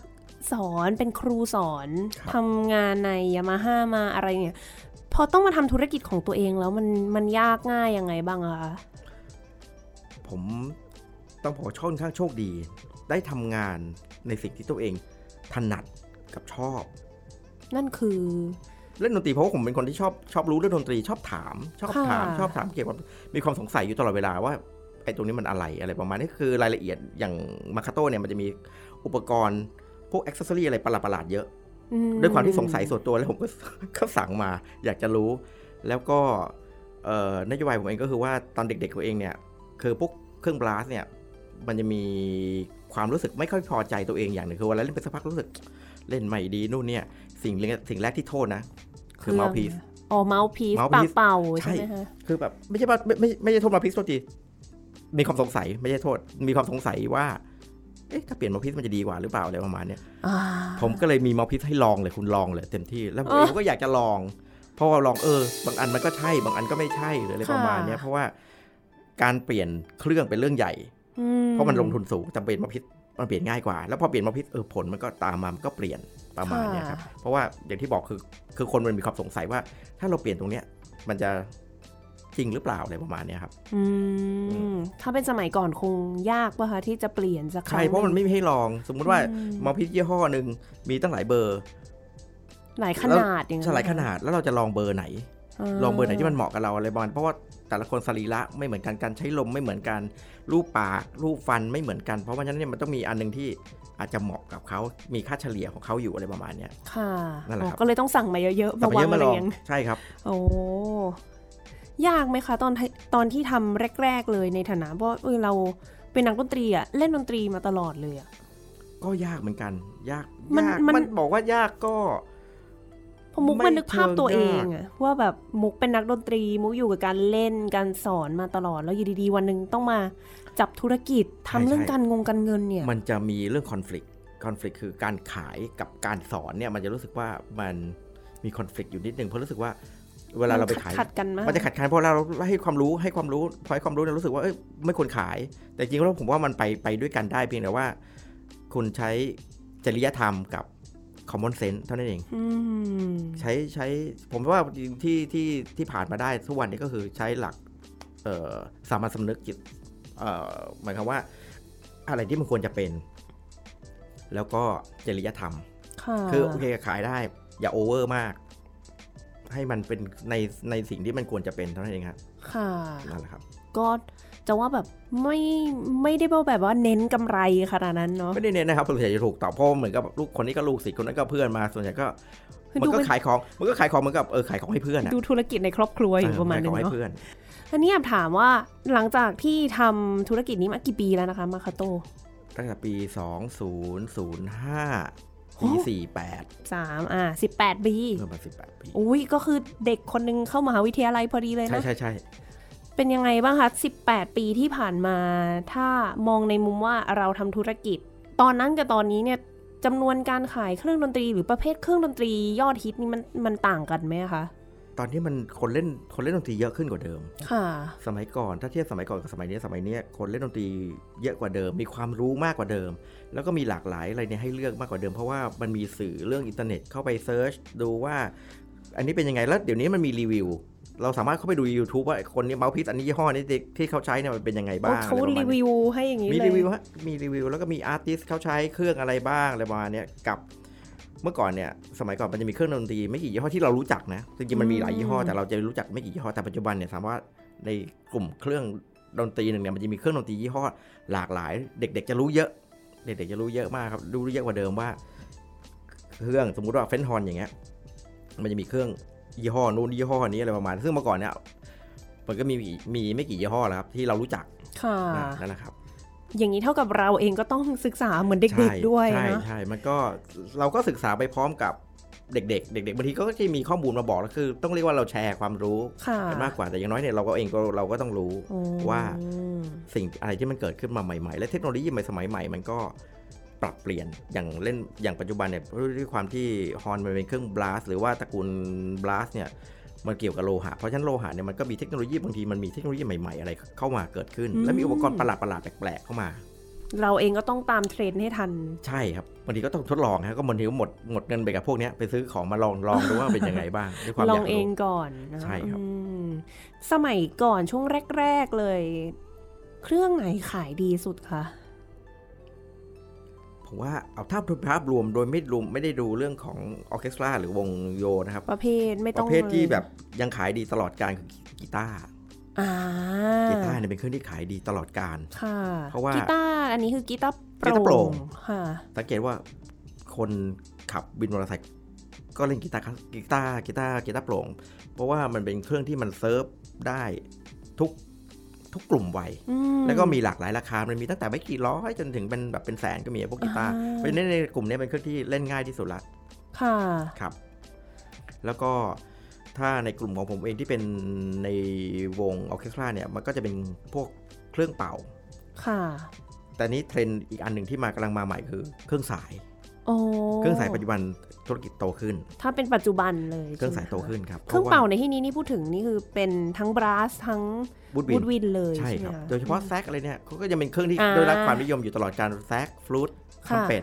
สอนเป็นครูสอนทำงานในยามาฮ่ามาอะไรเนี่ยพอต้องมาทำธุรกิจของตัวเองแล้วมันมันยากง่ายยังไงบ้างอะคะผมต้องบอกว่าค่อนข้างโชคดี ได้ทำงานในสิ่งที่ตัวเองถนัดกับชอบ นั่นคือ เล่นดนตรีเพราะว่าผมเป็นคนที่ชอบชอบรู้เรื่องดนตรีชอบถาม ชอบถามค่ะชอบถามเกี่ยวกับมีความสงสัยอยู่ตลอดเวลาว่าไอ้ตรงนี้มันอะไรอะไรประมาณนี้คือรายละเอียดอย่างมาคาโต้เนี่ยมันจะมีอุปกรณ์พวก accessory อะไรประหลาดๆเยอะอืด้วยความที่สงสัยส่วนตัวแล้วผมก็ก็สั่งมาอยากจะรู้ แล้วก็เอ่อนโยบายผมเองก็คือว่าตอนเด็กๆตัวเองเนี่ยคือพวกเครื่อง brass เนี่ยมันจะมีความรู้สึกไม่ค่อยพอใจตัวเองอย่างหนึ่งคือเวลาเล่นไปสักพักรู้สึก เล่นไม่ดีนู่นเนี่ย สิ่งแรกสิ่งแรกที่โทษนะ คือเมาส์พีซอ๋อเมาส์พีซ Mouthpiece ปากเป่าใช่ใช่ไหมคะคือแบบไม่ใช่ว่าไม่ไม่ไม่ใช่โทษมาพิสโทษทีมีความสงสัยไม่ใช่โทษ มีความสงสัยว่าเอ๊ะถ้าเปลี่ยนมาพิสมันจะดีกว่าหรือเปล่าอะไรประมาณเนี้ยอ่าผมก็เลยมีมาพิสให้ลองเลยคุณลองเลยเต็มที่ แล้วผมเองก็อยากจะลอง เพราะว่าลองเออ บางอันมันก็ใช่ บางอันก็ไม่ใช่หรืออะไรประมาณเนี้ยเพราะว่าการเปลี่ยนเครื่องเป็นเรื่องใหญ่อืเพราะมันลงทุนสูงแต่เปลี่ยนมาพิษ มันเปลี่ยนง่ายกว่า แล้วพอเปลี่ยนมาพิษเออผลมันก็ตามมามันก็เปลี่ยนประมาณเนี้ยครับ เพราะว่าอย่างที่บอกคือคือคนมันมีความสงสัยว่า ถ้าเราเปลี่ยนตรงเนี้ยมันจะจริงหรือเปล่าอะไรประมาณเนี้ยครับ อืม ถ้าเป็นสมัยก่อนคงยากป่ะคะที่จะเปลี่ยนสักครั้ใช่งเพราะมันไม่มีให้ลอง สมมุติว่าอืมมาพิษยี่ห้อหนึ่งมีตั้งหลายเบอร์ หลายขนาดอย่างใช่หลายขนาดแล้วเราจะลองเบอร์ไหน ลองเบอร์ไหนที่มันเหมาะกับเราอะไรประมาณเพราะว่า แต่ละคนสรีระไม่เหมือนกันการใช้ลมไม่เหมือนกัน รูปปากรูปฟันไม่เหมือนกัน เพราะว่าฉะนั้นเนี่ยมันต้องมีอันหนึงที่อาจจะเหมาะกับเขามีค่าเฉลี่ยของเขาอยู่อะไรประมาณเนี้ยค่ะนั่นแหละครับอ๋อก็เลยต้องสั่งมาเยอะๆแต่มาไปวาเยงอะมาลองเรียงใช่ครับ โอ้ยากไหมคะตอนที่ตอนที่ทำแรก ๆเลยในฐานะเพราะเออเราเป็นนักดนตรีอะเล่นดนตรีมาตลอดเลยอะก็ยากเหมือนกัน ยากมันยากมันมันบอกว่ายากก็ พอมุกไม่มันนึกภาพตัวเองเชิงยากอะว่าแบบมุกเป็นนักดนตรี มุกอยู่กับการเล่นการสอนมาตลอด แล้วอยู่ดีๆ วันหนึ่งต้องมาจับธุรกิจทำเรื่องการงงการเงินเนี่ย มันจะมีเรื่องคอน FLICT คอน FLICT คือการขายกับการสอนเนี่ยมันจะรู้สึกว่ามันมีคอน FLICT อยู่นิดนึงเพราะรู้สึกว่าเวลาเราไปขายขัดกันมากมันจะขัดกันเพราะเราให้ความรู้ให้ความรู้พอให้ความรู้เนี่ยรู้สึกว่าเอ้ยไม่ควรขาย แต่จริงๆแล้วผมว่ามันไปไปด้วยกันได้เพียงแต่ว่า คุณใช้จริยธรรมกับ common sense เท่านั้นเองอืมใช้ใช้ผมว่าที่ที่ที่ผ่านมาได้ทุกวันนี้ก็คือใช้หลักเอ่อสามัญสำนึกจิตเอ่อหมายความว่า อะไรที่มันควรจะเป็น แล้วก็จริยธรรมค่ะคือโอเคขายได้ อย่าโอเวอร์มาก ให้มันเป็นในในสิ่งที่มันควรจะเป็นเท่านั้นเองครับค่ะนั่นแหละครับก็ จะว่าแบบไม่ไม่ได้แบบว่าเน้นกำไรขนาดนั้นเนาะไม่ได้เน้นนะครับส่วนใหญ่จะถูกตอบเพราะเหมือนกับลูกคนนี้ก็ลูกศิษย์คนนั้นก็เพื่อนมาส่วนใหญ่ก็คือมันดูก็เป็นขายของมันก็ขายของเหมือนกับเออขายของให้เพื่อนอะดูธุรกิจในครอบครัวอยู่ประมาณขายนึของงให้เนาะเพื่อนอันนี้อยากถามว่าหลังจากที่ทำธุรกิจนี้มากี่ปีแล้วนะคะมาคาโตตั้งแต่ปี 2005โอ้ปี48สามอ่าสิบแปดปีเมื่อมา18ปี อุ้ยก็คือเด็กคนนึงเข้ามหาวิทยาลัยพอดีเลยใช่นะ ใช่ใช่ เป็นยังไงบ้างคะ 18 ปีที่ผ่านมา ถ้ามองในมุมว่าเราทำธุรกิจ ตอนนั้นกับตอนนี้เนี่ยจำนวนการขายเครื่องดนตรี หรือประเภทเครื่องดนตรียอดฮิตนี่มันมันต่างกันไหมคะ ตอนนี้มันคนเล่นคนเล่นดนตรีเยอะขึ้นกว่าเดิม ค่ะ สมัยก่อนถ้าเทียบสมัยก่อนกับสมัยนี้สมัยนี้คนเล่นดนตรีเยอะกว่าเดิม มีความรู้มากกว่าเดิม แล้วก็มีหลากหลายอะไรเนี่ยให้เลือกมากกว่าเดิม เพราะว่ามันมีสื่อเรื่องอินเทอร์เน็ตเข้าไป search ดูว่าอันนี้เป็นยังไงแล้วเดี๋ยวนี้มันมีรีวิว เราสามารถเข้าไปดู YouTube ว่าคนนี้ mouthpiece อันนี้ยี่ห้อนี้ที่ที่เขาใช้เนี่ยมันเป็นยังไงบ้างเขาอะไรประมาณรีนี้วิวให้อย่างนี้มีเลยรีวิวฮะมีรีวิวแล้วก็มีอาร์ติสเขาใช้เครื่องอะไรบ้างอะไรประมาณเนี้ยกับเมื่อก่อนเนี่ยสมัยก่อนมันจะมีเครื่องดนตรีไม่กี่ยี่ห้อที่เรารู้จักนะจริงๆมันมีหลายยี่ห้อแต่เราจะรู้จักไม่กี่ยี่ห้อแต่ปัจจุบันเนี่ยสามารถในกลุ่มเครื่องดนตรีหนึ่งเนี่ยมันจะมีเครื่องดนตรียี่ห้อหลากหลาย เด็ก ๆ จะรู้เยอะ เด็กๆจะรู้เยอะมากครับรู้เยอะกว่าเดิมว่า เครื่องสมมุติว่าเฟนฮอนอย่างเงี้ยมันจะมีเครื่อง ยี่ห้อนู้นยี่ห้อนี้อะไรประมาณ ซึ่งเมื่อก่อนเนี่ยมันก็มีมีไม่กี่ยี่ห้อแล้วครับ ที่เรารู้จักค่ะนะนั่นแหละครับ อย่างนี้เท่ากับเราเองก็ต้องศึกษาเหมือนเด็กใช่ๆด้วยใช่นะใช่มันก็เราก็ศึกษาไปพร้อมกับเด็กๆ เด็กๆบางทีก็จะมีข้อมูลมาบอกแล้วคือ ต้องเรียกว่าเราแชร์ความรู้ค่ะกันมากกว่าแต่อย่างน้อยเนี่ยเราก็เองก็เราก็ต้องรู้โอ้ว่าสิ่งอะไรที่มันเกิดขึ้นมาใหม่ๆ และเทคโนโลยีใหม่สมัยใหม่มันก็ ปรับเปลี่ยนอย่างเล่นอย่างปัจจุบันเนี่ยด้วยความที่ฮอนมันเป็นเครื่องบลัสหรือว่าตระกูลบลัสเนี่ยมันเกี่ยวกับโลหะ เพราะฉะนั้นโลหะเนี่ยมันก็มีเทคโนโลยีบางทีมันมีเทคโนโลยีใหม่ๆอะไรเข้ามาเกิดขึ้น และมีอุปกรณ์ประหลาดๆแปลกๆเข้ามา เราเองก็ต้องตามเทรนด์ให้ทัน ใช่ครับบางทีก็ต้องทดลองฮะก็บางทีก็หมดหมดเงินไปกับพวกเนี้ยไปซื้อของมาลองลองดูว่าเป็นยังไงบ้างด้วยความลอองยากเองรู้ก่อนนะใช่ครับอืมสมัยก่อนช่วงแรก ๆเลย เครื่องไหนขายดีสุดคะ ผมว่าเอาถ้าภาพรวมโดยไม่รวมไม่ได้ดูเรื่องของออร์เคสตราหรือวงโยนะครับ ประเภทไม่ปต้องระเภทที่ลยแบบยังขายดีตลอดการคือกีตาร์อ่ากีตาร์เนี่ยเป็นเครื่องที่ขายดีตลอดการค่ะเพราะว่ากีตาร์อันนี้คือกีตาร์โปกีตาร์โปร่ร่งงค่ะสังเกตว่าคนขับบินมอเตอร์ไซค์ก็เล่นกีตาร์คลาสกีตาร์กีตาร์กีตาร์โปร่ง เพราะว่ามันเป็นเครื่องที่มันเซิร์ฟได้ทุก ทุกกลุ่มวัยอืมแล้วก็มีหลากหลายราคา มันมีตั้งแต่ไม่กี่ร้อยจนถึงเป็นแบบเป็นแสนก็มีพวกกีตาร์อ่าเพราะฉะนั้นในกลุ่มนี้เป็นเครื่องที่เล่นง่ายที่สุดละ ค่ะ ครับ แล้วก็ถ้าในกลุ่มของผมเองที่เป็นในวงออร์เคสตราเนี่ย มันก็จะเป็นพวกเครื่องเป่า ค่ะ แต่นี้เทรนด์อีกอันหนึ่งที่มากำลังมาใหม่คือเครื่องสายโอ้ เครื่องสายปัจจุบันธุรกิจโตขึ้น ถ้าเป็นปัจจุบันเลยเครื่องสายใช่โตไหมคะขึ้นครับ เครื่องเป่าในที่นี้นี่พูดถึงนี่คือเป็นทั้ง brass ทั้ง woodwind woodwind เลยใช่ใช่ไหมครับคะโดยเฉพาะแซกอะไรเนี่ยเขาก็จะเป็นเครื่องที่อ่าได้รับความนิยมอยู่ตลอดการแซกฟลูตทรัมค่ะเป็ด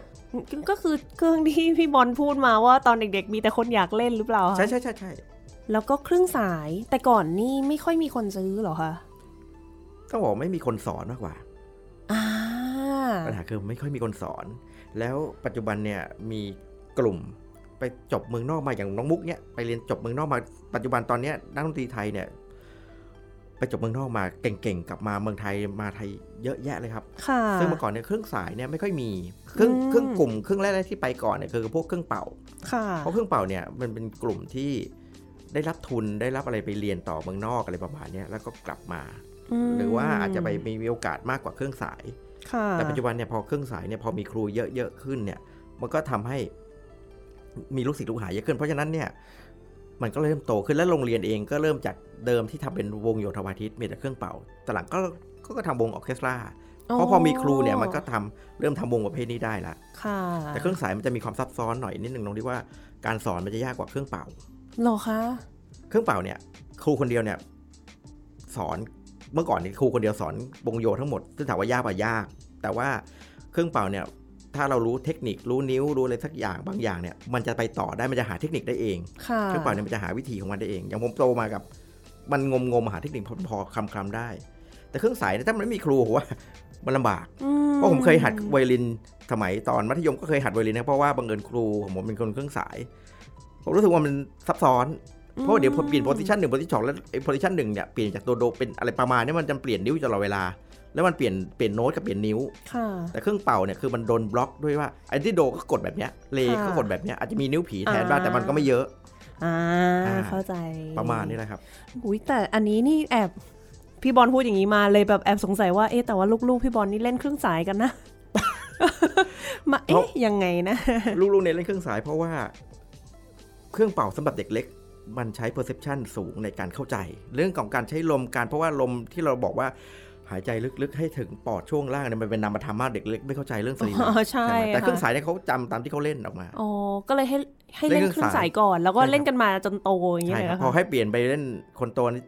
ก็คือเครื่องที่พี่บอลพูดมาว่าตอนเด็กๆ มีแต่คนอยากเล่นหรือเปล่าคะใช่ใช่ใช่ใช่แล้วก็เครื่องสายแต่ก่อนนี่ไม่ค่อยมีคนซื้อเหรอคะต้องบอกไม่มีคนสอนมากกว่าอ่าปัญหาคือไม่ค่อยมีคนสอน แล้วปัจจุบันเนี่ยมีกลุ่มไปจบเมืองนอกมาอย่างน้องมุกเนี่ยไปเรียนจบเมืองนอกมาปัจจุบันตอนเนี้ยนักดนตรีไทยเนี่ยไปจบเมืองนอกมาเก่งๆกลับมาเมืองไทยมาไทยเยอะแยะเลยครับค่ะซึ่งเมื่อก่อนเนี่ยเครื่องสายเนี่ยไม่ค่อยมีเครื่องอืมเครื่องกลุ่มเครื่องแรกๆที่ไปก่อนเนี่ยคือพวกเครื่องเป่าค่ะเพราะเครื่องเป่าเนี่ยมันเป็นกลุ่มที่ได้รับทุนได้รับอะไรไปเรียนต่อเมืองนอกอะไรประมาณเนี้ยแล้วก็กลับมามหรือว่าอาจจะไปมีโอกาสมากกว่าเครื่องสายค่ะ แต่ปัจจุบันเนี่ยพอเครื่องสายเนี่ยพอมีครูเยอะๆขึ้นเนี่ย มันก็ทำให้มีลูกศิษย์ลูกหาเยอะขึ้น เพราะฉะนั้นเนี่ยมันก็เริ่มโตขึ้นแล้วโรงเรียนเองก็เริ่มจากเดิมที่ทำเป็นวงโยธวาทิตมีแต่เครื่องเป่าแต่หลังก็ก็ก็ทำวงออร์เคสตราเพราะพอมีครูเนี่ยมันก็ทำเริ่มทำวงประเภทนี้ได้ละค่ะแต่เครื่องสายมันจะมีความซับซ้อนหน่อยนิดนึงตรงที่ว่าการสอนมันจะยากกว่าเครื่องเป่าเหรอคะ เครื่องเป่าเนี่ย ครูคนเดียวเนี่ย สอน เมื่อก่อนนี่ครูคนเดียวสอนวงโยทั้งหมดซึ่งถามว่ายากป่ะยาก แต่ว่าเครื่องเป่าเนี่ยถ้าเรารู้เทคนิครู้นิ้วรู้อะไรสักอย่างบางอย่างเนี่ยมันจะไปต่อได้มันจะหาเทคนิคได้เองค่ะเครื่องเป่าเนี่ยมันจะหาวิธีของมันได้เอง อย่างผมโตมากับมันงมงมๆหาเทคนิคพอพอคลำคลำๆได้ แต่เครื่องสายเนี่ยถ้ามันไม่มีครูผมว่ามันลำบากอืเพราะผมเคยหัดไวโอลินสมัยตอนมัธยมก็เคยหัดไวโอลินนะเพราะว่าบังเอิญครูของผมเป็นคนเครื่องสาย ผมรู้สึกว่ามันซับซ้อน เพราะว่าเดี๋ยวพอเปลี่ยน position หนึ่ง position สองแล้วไอ้ position หนึ่งเนี่ยเปลี่ยนจากตัวโดเป็นอะไรประมาณนี้มันจะเปลี่ยนนิ้วตลอดเวลา แล้วมันเปลี่ยนเปลี่ยนโน้ตกับเปลี่ยนนิ้วค่ะแต่เครื่องเป่าเนี่ยคือมันโดนบล็อกด้วยว่าไอ้ที่โดก็กดแบบเนี้ยเลยค่ะก็กดแบบเนี้ยอาจจะมีนิ้วผีแทนบ้างอ่าแต่มันก็ไม่เยอะอ่าอ่าเข้าใจประมาณนี้แหละครับอุ้ยแต่อันนี้นี่แอบพี่บอลพูดอย่างนี้มาเลยแบบแอบสงสัยว่าเอ๊ะแต่ว่าลูกๆพี่บอลนี่เล่นเครื่องสายกันนะมาเอ๊ะยังไงนะ ลูกๆเนี่ยเล่นเครื่องสายเพราะว่า เครื่องเป่าสำหรับเด็กเล็ก มันใช้ perception สูงในการเข้าใจ เรื่องของการใช้ลมการเพราะว่าลมที่เราบอกว่าหายใจลึกๆให้ถึงปอดช่วงล่างเนี่ยมันเป็นนามธรรมมากเด็กเล็กไม่เข้าใจเรื่องสรีระอ๋อใช่ไหมแต่ค่ะเครื่องสายเนี่ยเขาจำตามที่เขาเล่นออกมาอ๋อก็เลยให้ให้เล่นเล่นเคเครื่รื่อองงสาสายยก่อน แล้วก็ใช่ครับเล่นกันมาจนโตอย่างเงี้ยใช่เลยครับเหรอพอคะให้เปลี่ยนไปเล่นคนโตนี่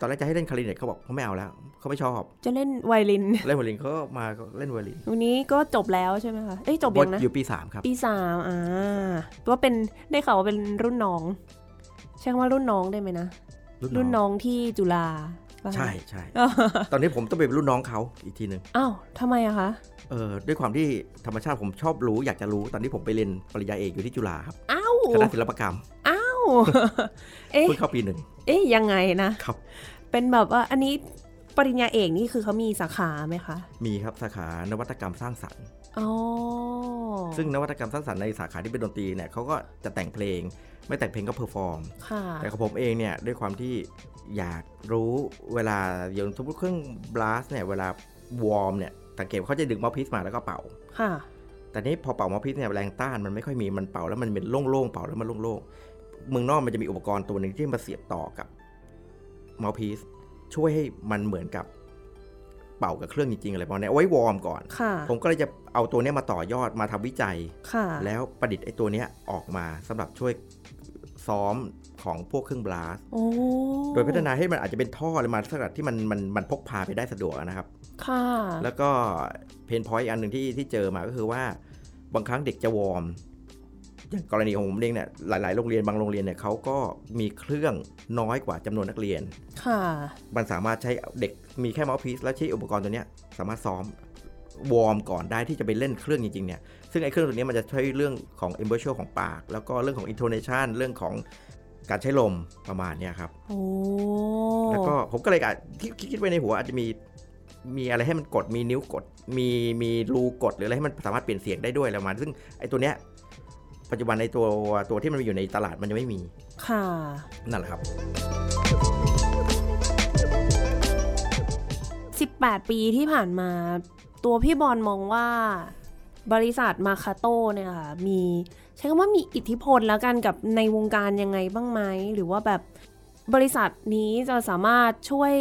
ตอนแรกจะให้เล่นคาริเนตเขาบอกเขาไม่เอาแล้วเขาไม่ชอบ จะเล่นไวโอลิน เล่นไวโอลินเขาก็มาก็เล่นไวโอลินวันนี้ก็จบแล้วใช่ไหมคะเอ้ยจบยังนะอยู่ปีสามครับ ปีสามอ่าว่าเป็นได้ข่าวว่าเป็นรุ่นน้องใช่คำว่ารุ่นน้องได้ไหมนะ รุ่นน้องที่จุฬาป่ะคะใช่ใช่ตอนนี้ผมต้องเป็นรุ่นน้องเขาอีกทีหนึ่งอ้าวทำไมอะคะเออด้วยความที่ธรรมชาติผมชอบรู้อยากจะรู้ตอนที่ผมไปเรียนปริญญาเอกอยู่ที่จุฬาครับอ้าวคณะศิลปกรรมอ้าวเอ๊ะเพิ่งเข้าปีหนึ่งเอ๊ะยังไงนะครับ เป็นแบบว่าอันนี้ปริญญาเอกนี่คือเขามีสาขาไหมคะ มีครับสาขานวัตกรรมสร้างสรรค์อ๋อ ซึ่งนวัตกรรมสร้างสรรค์ในสาขาที่เป็นดนตรีเนี่ยเขาก็จะแต่งเพลง ไม่แต่งเพลงก็ perform ค่ะแต่ของผมเองเนี่ยด้วยความที่อยากรู้เวลาอย่างสมมติเครื่อง brass เนี่ยเวลา warm เนี่ยสังเกตว่าเขาจะดึง mouthpiece มาแล้วก็เป่าค่ะแต่นี้พอเป่า mouthpiece เนี่ยแรงต้านมันไม่ค่อยมีมันเป่าแล้วมันเป็นโล่งๆเป่าแล้วมันโล่งๆเมืองนอกมันจะมีอุปกรณ์ตัวหนึ่งที่มาเสียบต่อกับ mouthpiece ช่วยให้มันเหมือนกับ เป่ากับเครื่องจริงๆอะไรประมาณนี้เอาไว้ warm ก่อนค่ะผมก็เลยจะเอาตัวเนี้ยมาต่อยอดมาทำวิจัยค่ะแล้วประดิษฐ์ไอ้ตัวเนี้ยออกมาสำหรับช่วยซ้อมของพวกเครื่อง brassโอ้โดยพัฒนาให้มันอาจจะเป็นท่ออะไรมาสักที่มันมันมันพกพาไปได้สะดวกนะครับ ค่ะ แล้วก็ pain point อันหนึ่งที่ที่เจอมาก็คือว่าบางครั้งเด็กจะ warm อย่างกรณีของผมเองเนี่ยหลาย ๆ โรงเรียนบางโรงเรียนเนี่ยเขาก็มีเครื่องน้อยกว่าจำนวนนักเรียนค่ะมันสามารถใช้เด็กมีแค่ mouthpiece แล้วใช้อุปกรณ์ตัวเนี้ยสามารถซ้อม warm ก่อนได้ที่จะไปเล่นเครื่องจริง ๆ เนี่ย ซึ่งไอ้เครื่องตัวเนี้ยมันจะช่วยเรื่องของ e m b o t i o n ของปาก แล้วก็เรื่องของ intonation เรื่องของการใช้ลมประมาณเนี้ยครับ โอ้ แล้วก็ผมก็เลยอาจที่คิดคิดไว้ในหัวอาจจะมีมีอะไรให้มันกดมีนิ้วกด มีมีรูกดหรืออะไรให้มันสามารถเปลี่ยนเสียงได้ด้วยอะไรประมาณซึ่งไอ้ตัวเนี้ย ปัจจุบันในตัวตัวที่มันมีอยู่ในตลาดมันยังไม่มี ค่ะ นั่นแหละครับ 18 ปีที่ผ่านมา ตัวพี่บอลมองว่าบริษัทมาคาโต้เนี่ยค่ะมีใช้คำว่ามีอิทธิพลแล้วกันกับในวงการยังไงบ้างไหมหรือว่าแบบบริษัทนี้จะสามารถช่วย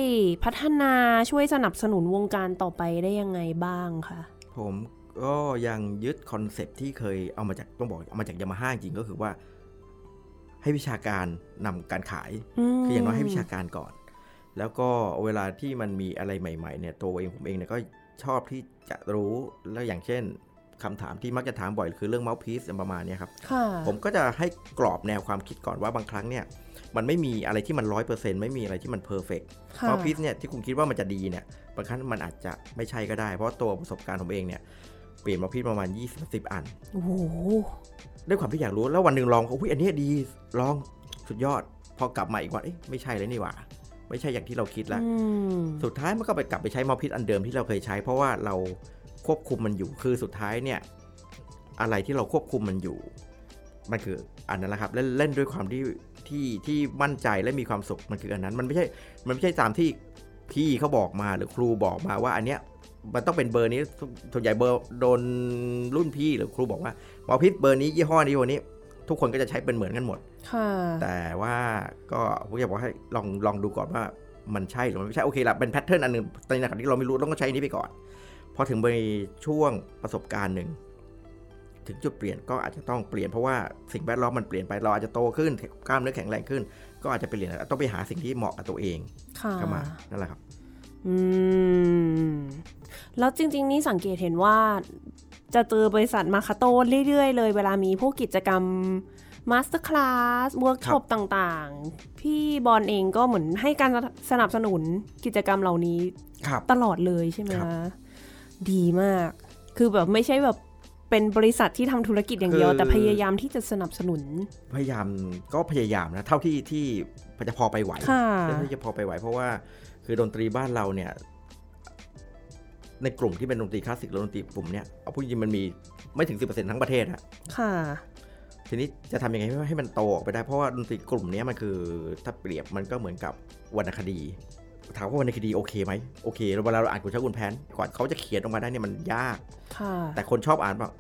พัฒนาช่วยสนับสนุนวงการต่อไปได้ยังไงบ้างคะผม ก็ยังยึด concept ที่เคยเอามาจากต้องบอกเอามาจากยามาฮ่าจริงก็คือว่า ให้วิชาการนำการขาย คืออย่างน้อยให้วิชาการก่อน แล้วก็เวลาที่มันมีอะไรใหม่ๆเนี่ยตัวเองผมเองเนี่ยก็ชอบที่จะรู้แล้วอย่างเช่นคำถามที่มักจะถามบ่อยคือเรื่อง mouthpiece ประมาณเนี้ยครับค่ะผมก็จะให้กรอบแนวความคิดก่อนว่าบางครั้งเนี่ย มันไม่มีอะไรที่มันร้อยเปอร์เซ็นต์ไม่มีอะไรที่มัน perfect ค่ะ mouthpiece เนี่ยที่คุณคิดว่ามันจะดีเนี่ยบางครั้งมันอาจจะไม่ใช่ก็ได้ เพราะตัวประสบการณ์ผมเองเนี่ย เปลี่ยนเมาส์พีซประมาณ20-10อันโอ้โหด้วยความที่อยากรู้แล้ววันหนึ่งลองอุ้ยอันเนี้ยดีลองสุดยอด พอกลับมาอีกวันเอ๊ะไม่ใช่เลยนี่หว่า ไม่ใช่อย่างที่เราคิดละอืมสุดท้ายมันก็ไปกลับไปใช้มอพิษอันเดิมที่เราเคยใช้ เพราะว่าเราควบคุมมันอยู่คือสุดท้ายเนี่ย อะไรที่เราควบคุมมันอยู่ มันคืออันนั้นแหละครับเล่นเล่นด้วยความที่ที่ที่มั่นใจและมีความสุขมันคืออันนั้น มันไม่ใช่มันไม่ใช่ตามที่พี่เขาบอกมาหรือครูบอกมาว่าอันเนี้ย มันต้องเป็นเบอร์นี้ส่วนใหญ่เบอร์โดนรุ่นพี่หรือครูบอกว่าหมอพิษเบอร์นี้ยี่ห้อนี้วันนี้ ทุกคนก็จะใช้เป็นเหมือนกันหมดค่ะแต่ว่าก็ผมอยากบอกให้ลองลองดูก่อนว่ามันใช่หรือมันไม่ใช่โอเคละเป็นแพทเทิร์นอันหนึ่งในขณะที่เราไม่รู้ต้องใช้อันนี้ไปก่อนพอถึงไปช่วงประสบการณ์หนึ่งถึงจุดเปลี่ยนก็อาจจะต้องเปลี่ยนเพราะว่าสิ่งแวดล้อมมันเปลี่ยนไปเราอาจจะโตขึ้นกล้ามเนื้อแข็งแรงขึ้น ก็อาจจะไปเปลี่ยนต้องไปหาสิ่งที่เหมาะกับตัวเองค่ะเข้ามานั่นแหละครับ อืม แล้วจริง ๆ นี่สังเกตเห็นว่าจะเจอบริษัทมาคาโต้เรื่อย ๆ เลย เวลามีพวกกิจกรรม masterclass เวิร์กช็อปต่างๆ พี่บอลเองก็เหมือนให้การสนับสนุนกิจกรรมเหล่านี้ครับตลอดเลยใช่ไหมครับคะดีมาก คือแบบไม่ใช่แบบเป็นบริษัทที่ทำธุรกิจอย่างเดียว แต่พยายามที่จะสนับสนุน พยายามก็พยายามนะ เท่าที่ที่จะพอไปไหวค่ะเท่าที่จะพอไปไหว เพราะว่าคือดนตรีบ้านเราเนี่ย ในกลุ่มที่เป็นดนตรีคลาสสิกหรือดนตรีกลุ่มเนี้ยเอาพูดจริงๆมันมีไม่ถึง 10%ทั้งประเทศอะค่ะ ทีนี้จะทำยังไงให้มันโตออกไปได้เพราะว่าดนตรีกลุ่มเนี้ยมันคือถ้าเปรียบมันก็เหมือนกับวรรณคดีถามว่าวรรณคดีโอเคไหมโอเคแล้วเวลาเราอ่านคุณชาคุณแพนกว่าเขาจะเขียนออกมาได้เนี่ยมันยากค่ะแต่คนชอบอ่านแบบ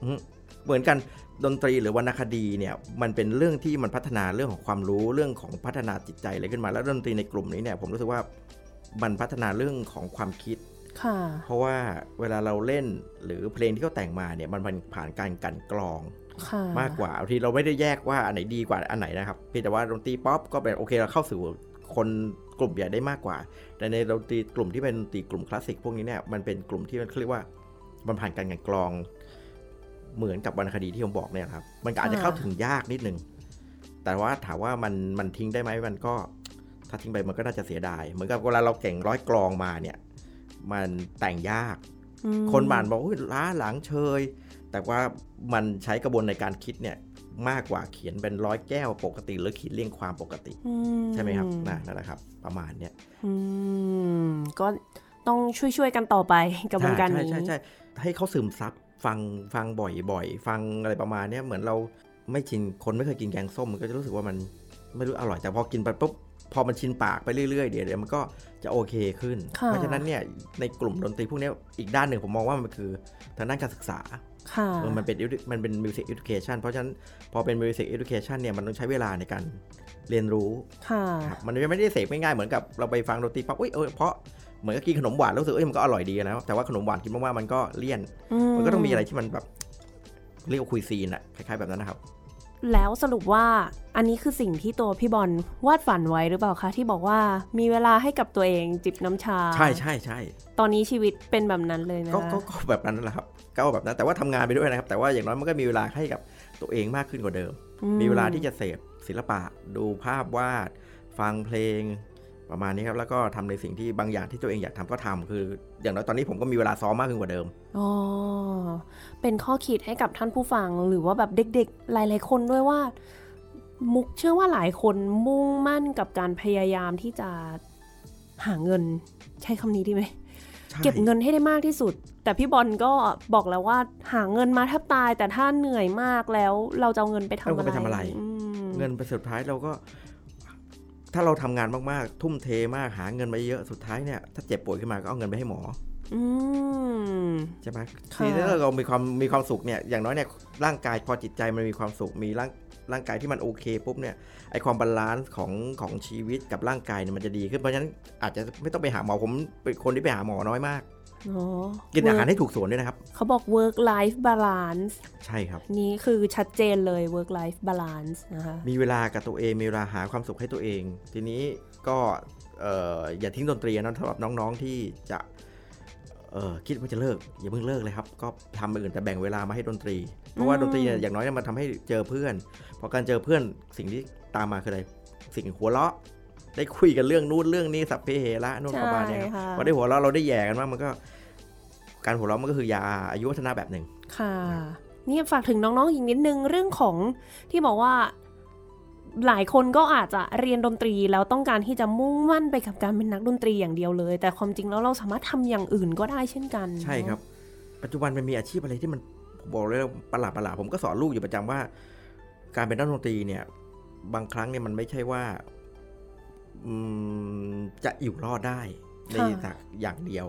เหมือนกันดนตรีหรือวรรณคดีเนี่ยมันเป็นเรื่องที่มันพัฒนาเรื่องของความรู้เรื่องของพัฒนาจิตใจอะไรขึ้นมา แล้วดนตรีในกลุ่มนี้เนี่ยผมรู้สึกว่ามันพัฒนาเรื่องของความคิดค่ะ เพราะว่าเวลาเราเล่นหรือเพลงที่เขาแต่งมาเนี่ยมันผ่านการกลันกรองค่ะมากกว่าบางทีเราไม่ได้แยกว่าอันไหนดีกว่าอันไหนนะครับเพียงแต่ว่าดนตรีป๊อปก็เป็นโอเคเราเข้าสู่คนกลุ่มใหญ่ได้มากกว่า แต่ในดนตรีกลุ่มที่เป็นดนตรีกลุ่มคลาสสิกพวกนี้เนี่ยมันเป็นกลุ่มที่มันเรียกว่ามันผ่านการกลันกรอง เหมือนกับวรรณคดีที่ผมบอกเนี่ยครับ มันก็อาจจะเข้าถึงยากนิดนึงแต่ว่าถามว่ามันมันทิ้งได้ไหมมันก็ ถ้าทิ้งไปมันก็น่าจะเสียดาย เหมือนกับเวลาเราเก่งร้อยกลองมาเนี่ย มันแต่งยากอืมคนบ้านบอกว่าล้าหลังเชย แต่ว่ามันใช้กระบวนในการคิดเนี่ยมากกว่าเขียนเป็นร้อยแก้วปกติ หรือเขียนเรียงความปกติอืใช่ไหมครับนะนั่นแหละครับ ประมาณเนี้ยอืมก็ต้องช่วยๆกันต่อไปกับวงการใช่นี้ใช่ใช่ให้เขาซึมซับฟังฟังบ่อยๆ ฟังอะไรประมาณเนี้ยเหมือนเราไม่ชินคนไม่เคยกินแกงส้มมันก็จะรู้สึกว่ามันไม่รู้อร่อยแต่พอกินไปปุ๊บ พอมันชินปากไปเรื่อยๆเดี๋ยวเดี๋ยวมันก็จะโอเคขึ้นค่ะเพราะฉะนั้นเนี่ยในกลุ่มดนตรีพวกเนี้ยอีกด้านหนึ่งผมมองว่ามันคือทางด้านการศึกษาค่ะเออมันเป็น edu- มันเป็น music education เพราะฉะนั้นพอเป็น music education เนี่ยมันต้องใช้เวลาในการเรียนรู้ค่ะครับมันไม่ได้เสพง่ายๆเหมือนกับเราไปฟังดนตรีปั๊บอุ้ยเออเพราะเหมือนกับกินขนมหวานแล้วรู้สึกเอ้ยมันก็อร่อยดีนะแต่ว่าขนมหวานกินมากๆมันก็เลี่ยน มันก็ต้องมีอะไรที่มันแบบเรียกว่าคุยซีนอะคล้ายๆแบบนั้นนะครับ แล้วสรุปว่าอันนี้คือสิ่งที่ตัวพี่บอลวาดฝันไว้หรือเปล่าคะ ที่บอกว่ามีเวลาให้กับตัวเองจิบน้ำชา ใช่ใช่ใช่ตอนนี้ชีวิตเป็นแบบนั้นเลยนะก็ก็ก็แบบนั้นแหละครับก็เอาแบบนั้นแต่ว่าทำงานไปด้วยนะครับ แต่ว่าอย่างน้อยมันก็มีเวลาให้กับตัวเองมากขึ้นกว่าเดิมอืมีเวลาที่จะเสพศิลปะ ดูภาพวาด ฟังเพลง ประมาณนี้ครับแล้วก็ทำในสิ่งที่บางอย่างที่ตัวเองอยากทำก็ทำคือ อย่างน้อยตอนนี้ผมก็มีเวลาซ้อมมากขึ้นกว่าเดิมอ๋อเป็นข้อคิดให้กับท่านผู้ฟังหรือว่าแบบเด็กๆ หลาย ๆ คนด้วยว่า มุกเชื่อว่าหลายคนมุ่งมั่นกับการพยายามที่จะหาเงิน ใช้คำนี้ดีไหมใช่เก็บเงินให้ได้มากที่สุด แต่พี่บอลก็บอกแล้วว่าหาเงินมาแทบตาย แต่ถ้าเหนื่อยมากแล้ว เราจะเอาเงินไปทำเอาอะไรไปทำอะไรอืมเงินไปสุดท้ายเราก็ ถ้าเราทำงานมากๆ ทุ่มเทมากหาเงินมาเยอะสุดท้ายเนี่ยถ้าเจ็บป่วยขึ้นมาก็เอาเงินไปให้หมออืมใช่ไหมค่ะทีนี้ถ้าเรามีความมีความสุขเนี่ยอย่างน้อยเนี่ยร่างกายพอจิตใจมันมีความสุขมีร่างร่างกายที่มันโอเคปุ๊บเนี่ยไอ้ความ balance ของของชีวิตกับร่างกายเนี่ยมันจะดีขึ้นเพราะฉะนั้นอาจจะไม่ต้องไปหาหมอผมเป็นคนที่ไปหาหมอน้อยมากอ๋อ กินอาหารให้ถูกส่วนด้วยนะครับ เขาบอก work life balance ใช่ครับ นี่คือชัดเจนเลย work life balance นะคะมีเวลากับตัวเองมีเวลาหาความสุขให้ตัวเอง ทีนี้ก็เอ่ออย่าทิ้งดนตรีนะสำหรับน้องๆที่จะเอ่อคิดว่าจะเลิก อย่าเพิ่งเลิกเลยครับ ก็ทำอื่นแต่แบ่งเวลามาให้ดนตรี เพราะว่าอืมดนตรีเนี่ยอย่างน้อยเนี่ยมันทำให้เจอเพื่อน พอการเจอเพื่อนสิ่งที่ตามมาคืออะไรสิ่งหัวเราะได้คุยกันเรื่องนู้นเรื่องนี้สัพเพเหระนู่นประมาณเนี้ยครับใช่ค่ะพอได้หัวเราะเราได้แย่กันมากมันก็ การหัวเราะมันก็คือยาอายุวัฒนะแบบหนึ่งค่ะเนี่ยฝากถึงน้องๆอีกนิดนึงเรื่องของที่บอกว่าหลายคนก็อาจจะเรียนดนตรีแล้วต้องการที่จะมุ่งมั่นไปกับการเป็นนักดนตรีอย่างเดียวเลย แต่ความจริงแล้วเราสามารถทำอย่างอื่นก็ได้เช่นกัน ใช่ครับ ปัจจุบันมันมีอาชีพอะไรที่มันผมบอกเลยว่าประหลาดประหลาดผมก็สอนลูกอยู่ประจำว่า การเป็นนักดนตรีเนี่ย บางครั้งเนี่ยมันไม่ใช่ว่าอืมจะอยู่รอดได้ในจากอย่างเดียว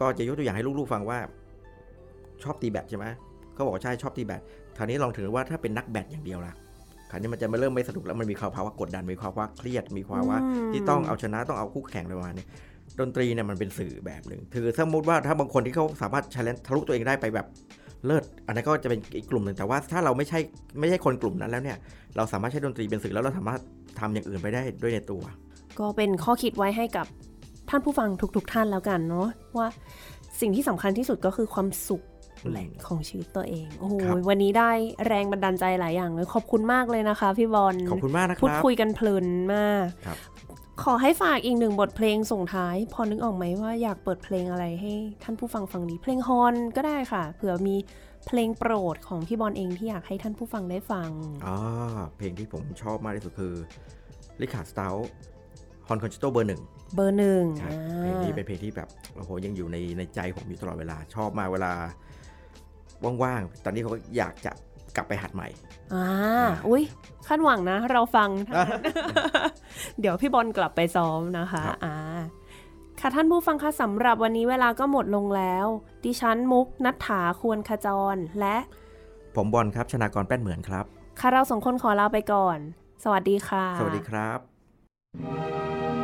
ก็จะยกตัวอย่างให้ลูกๆฟังว่า ชอบตีแบดใช่ไหมเขาบอกว่าใช่ชอบตีแบดคราวนี้ลองถึงว่าถ้าเป็นนักแบดอย่างเดียวล่ะคราวนี้มันจะไม่เริ่มไม่สนุกแล้วมันมีความภาวะกดดันมีความภาวะเครียดมีความว่ามที่ต้องเอาชนะต้องเอาคู่แข่งประมาณนี้ดนตรีเนี่ยมันเป็นสื่อแบบหนึ่งคือสมมติว่าถ้าบางคนที่เขาสามารถ challenge ทะลุตัวเองได้ไปแบบเลิศอันนั้นก็จะเป็นอีกกลุ่มหนึ่งแต่ว่าถ้าเราไม่ใช่ไม่ใช่คนกลุ่มนั้นแล้วเนี่ย เราสามารถใช้ดนตรีเป็นสื่อแล้วเราสามารถทำอย่างอื่นไปได้ด้วยในตัว ก็เป็นข้อคิดไว้ให้กับ ท่านผู้ฟังทุกๆทท่านแล้วกันเนาะว่าสิ่งที่สำคัญที่สุดก็คือความสุขอืมแหละของชีวิตตัวเอง โอ้โหครับวันนี้ได้แรงบันดาลใจหลายอย่างเลย ขอบคุณมากเลยนะคะ พี่บอล ขอบคุณมากนะคพูดรับคุยกันเพลินมากครับขอให้ฝากอีกหนึ่งบทเพลงส่งท้าย พอนึกออกไหมว่าอยากเปิดเพลงอะไรให้ท่านผู้ฟังฟังดีเพลง horn ก็ได้ค่ะ เผื่อมีเพลงโปรดของพี่บอลเองที่อยากให้ท่านผู้ฟังได้ฟังอ๋อเพลงที่ผมชอบมากที่สุดคือ Richard Strauss horn concerto เบอร์หนึ่ง เบอร์หนึ่งครับอ่าเพลงนี้เป็นเพลงที่แบบโอ้โหยังอยู่ในในใจผมอยู่ตลอดเวลาชอบมากเวลาว่างๆ ตอนนี้เขาก็อยากจะกลับไปหัดใหม่ อ่า อุ้ยคาดหวังนะ เราฟังทั้งนั้นเดี๋ยวพี่บอลกลับไปซ้อมนะคะครับอ่า ค่ะท่านผู้ฟังคะสำหรับวันนี้เวลาก็หมดลงแล้ว ดิฉันมุกนัฐถาควรขจร และ ผมบอลครับ ชนากรแป้นเหมือนครับ ค่ะเราสองคนขอลาไปก่อน สวัสดีค่ะ สวัสดีครับ「